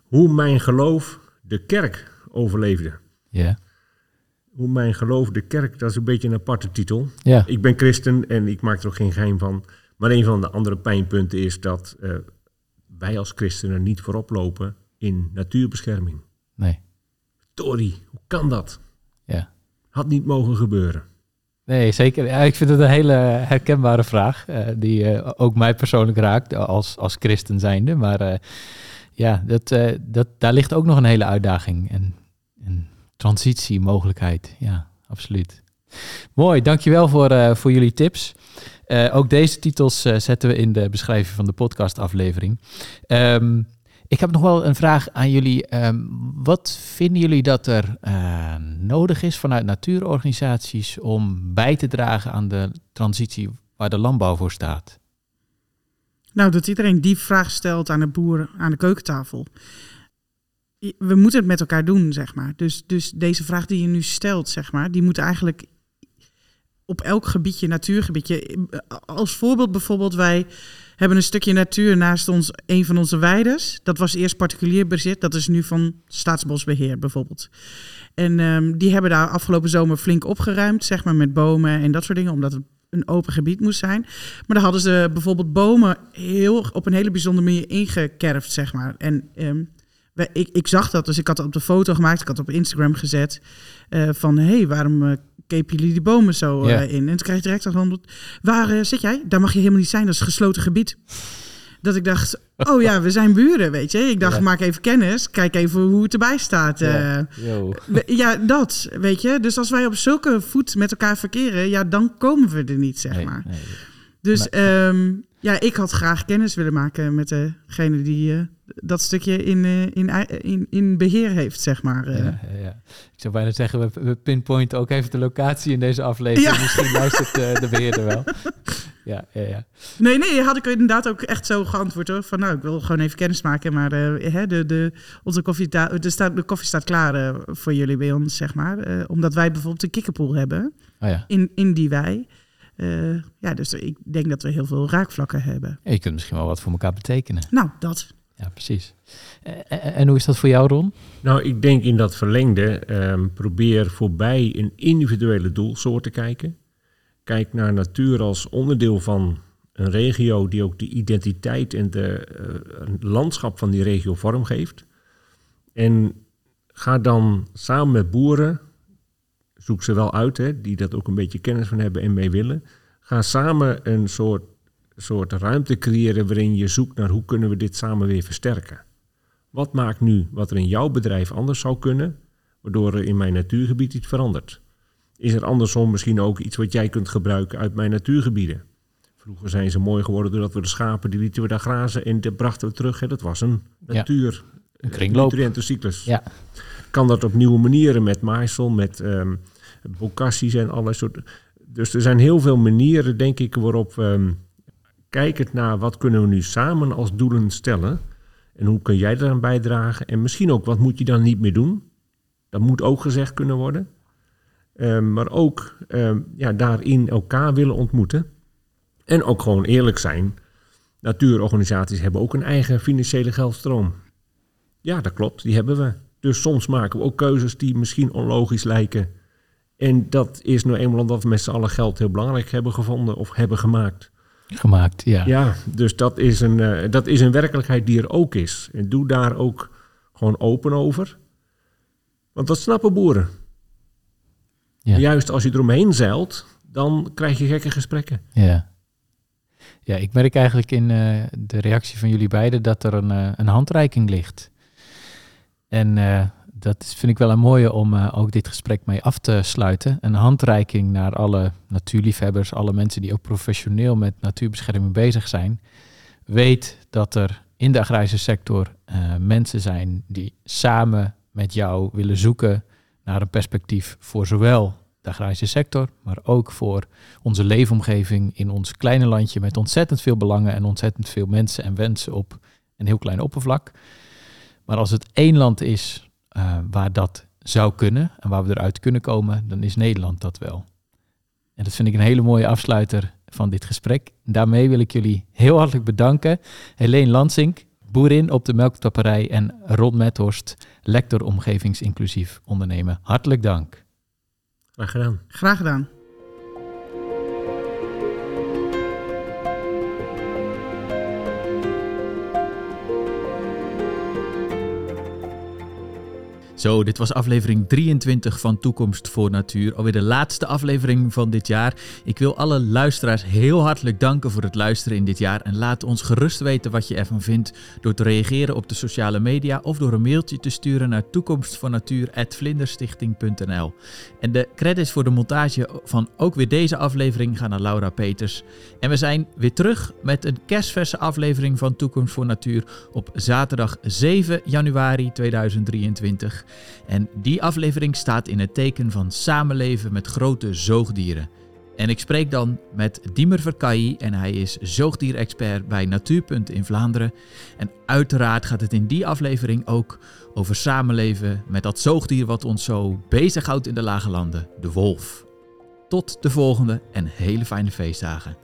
Hoe mijn geloof de kerk overleefde. Ja. Hoe mijn geloof de kerk, dat is een beetje een aparte titel. Ja. Ik ben christen en ik maak er ook geen geheim van. Maar een van de andere pijnpunten is dat uh, wij als christenen niet voorop lopen in natuurbescherming. Nee. Tori, hoe kan dat? Ja. Had niet mogen gebeuren. Nee, zeker. Ja, ik vind het een hele herkenbare vraag, uh, die uh, ook mij persoonlijk raakt als, als christen zijnde. Maar ja, dat, uh, dat, daar ligt ook nog een hele uitdaging en, en transitiemogelijkheid. Ja, absoluut. Mooi, dankjewel voor, uh, voor jullie tips. Uh, ook deze titels zetten we in de beschrijving van de podcastaflevering. Um, ik heb nog wel een vraag aan jullie. Um, wat vinden jullie dat er nodig is vanuit natuurorganisaties om bij te dragen aan de transitie waar de landbouw voor staat? Nou, dat iedereen die vraag stelt aan de boer aan de keukentafel. We moeten het met elkaar doen, zeg maar. Dus, dus deze vraag die je nu stelt, zeg maar, die moet eigenlijk op elk gebiedje, natuurgebiedje. Als voorbeeld bijvoorbeeld, wij hebben een stukje natuur naast ons, een van onze weiders. Dat was eerst particulier bezit, dat is nu van Staatsbosbeheer bijvoorbeeld. En um, die hebben daar afgelopen zomer flink opgeruimd, zeg maar, met bomen en dat soort dingen, omdat het een open gebied moest zijn. Maar dan hadden ze bijvoorbeeld bomen heel, op een hele bijzondere manier ingekerfd, zeg maar. En um, we, ik, ik zag dat, dus ik had het op de foto gemaakt, ik had het op Instagram gezet. Uh, van, hé, hey, waarom uh, kepen jullie die bomen zo uh, Ja. in? En toen kreeg ik direct een antwoord, waar zit jij? Daar mag je helemaal niet zijn, dat is gesloten gebied. Dat ik dacht, oh ja, we zijn buren, weet je. Ik dacht, Ja. maak even kennis, kijk even hoe het erbij staat. Ja. eh. Ja, dat, weet je. Dus als wij op zulke voet met elkaar verkeren, ja, dan komen we er niet, zeg Nee, maar. nee. Dus ehm, ja, ik had graag kennis willen maken met degene die eh, dat stukje in, eh, in, in, in beheer heeft, zeg maar. Ja, ja, ja. Ik zou bijna zeggen, we, we pinpointen ook even de locatie in deze aflevering. Ja. Misschien luistert de beheerder wel. Ja, ja, ja. Nee, nee, had ik inderdaad ook echt zo geantwoord hoor. Van nou, ik wil gewoon even kennis maken. Maar eh, hè, de, de, onze koffie, de, staat, de koffie staat klaar eh, voor jullie bij ons, zeg maar. Eh, omdat wij bijvoorbeeld een kikkerpool hebben. Oh ja. in, in die wij. Eh, ja, dus ik denk dat we heel veel raakvlakken hebben. Je kunt misschien wel wat voor elkaar betekenen. Nou, dat. Ja, precies. En hoe is dat voor jou, Ron? Nou, ik denk in dat verlengde, ehm, probeer voorbij een individuele doelsoort te kijken. Kijk naar natuur als onderdeel van een regio die ook de identiteit en de eh, landschap van die regio vormgeeft. En ga dan samen met boeren, zoek ze wel uit, hè, die dat ook een beetje kennis van hebben en mee willen. Ga samen een soort, soort ruimte creëren waarin je zoekt naar hoe kunnen we dit samen weer versterken. Wat maakt nu wat er in jouw bedrijf anders zou kunnen, waardoor er in mijn natuurgebied iets verandert? Is er andersom misschien ook iets wat jij kunt gebruiken uit mijn natuurgebieden? Vroeger zijn ze mooi geworden doordat we de schapen, die lieten we daar grazen en dat brachten we terug. Hè. Dat was een Ja, natuur, een kringloop. nutriëntencyclus. Ja. Kan dat op nieuwe manieren met maaisel, met bokassies en allerlei soorten. Dus er zijn heel veel manieren, denk ik, waarop we kijkend naar wat kunnen we nu samen als doelen stellen. En hoe kun jij daaraan bijdragen? En misschien ook, wat moet je dan niet meer doen? Dat moet ook gezegd kunnen worden. Ehm, maar ook ehm, ja, daarin elkaar willen ontmoeten. En ook gewoon eerlijk zijn. Natuurorganisaties hebben ook een eigen financiële geldstroom. Ja, dat klopt, die hebben we. Dus soms maken we ook keuzes die misschien onlogisch lijken. En dat is nou eenmaal omdat we met z'n allen geld heel belangrijk hebben gevonden of hebben gemaakt. Gemaakt, ja. Ja, dus dat is, een, eh, dat is een werkelijkheid die er ook is. En doe daar ook gewoon open over. Want dat snappen boeren. Ja. Juist als je eromheen zeilt, dan krijg je gekke gesprekken. Ja. Ja, ik merk eigenlijk in eh, de reactie van jullie beiden dat er een, eh, een handreiking ligt. En eh, dat is, vind ik wel een mooie om ook dit gesprek mee af te sluiten. Een handreiking naar alle natuurliefhebbers, alle mensen die ook professioneel met natuurbescherming bezig zijn. Weet dat er in de agrarische sector mensen zijn die samen met jou willen zoeken naar een perspectief voor zowel de agrarische sector, maar ook voor onze leefomgeving in ons kleine landje met ontzettend veel belangen en ontzettend veel mensen en wensen op een heel klein oppervlak. Maar als het één land is eh, waar dat zou kunnen en waar we eruit kunnen komen, dan is Nederland dat wel. En dat vind ik een hele mooie afsluiter van dit gesprek. Daarmee wil ik jullie heel hartelijk bedanken. Helene Lansink, boerin op de melktapperij en Ron Methorst, lector omgevingsinclusief ondernemen. Hartelijk dank. Graag gedaan. Graag gedaan. Zo, dit was aflevering 23 van Toekomst voor Natuur. Alweer de laatste aflevering van dit jaar. Ik wil alle luisteraars heel hartelijk danken voor het luisteren in dit jaar. En laat ons gerust weten wat je ervan vindt door te reageren op de sociale media of door een mailtje te sturen naar toekomstvonnatuur.vlinderstichting.nl. En de credits voor de montage van ook weer deze aflevering gaan naar Laura Peters. En we zijn weer terug met een kerstverse aflevering van Toekomst voor Natuur op zaterdag 7 januari 2023. En die aflevering staat in het teken van samenleven met grote zoogdieren. En ik spreek dan met Diemer Verkaayi en hij is zoogdierexpert bij Natuurpunt in Vlaanderen. En uiteraard gaat het in die aflevering ook over samenleven met dat zoogdier wat ons zo bezighoudt in de lage landen, de wolf. Tot de volgende en hele fijne feestdagen.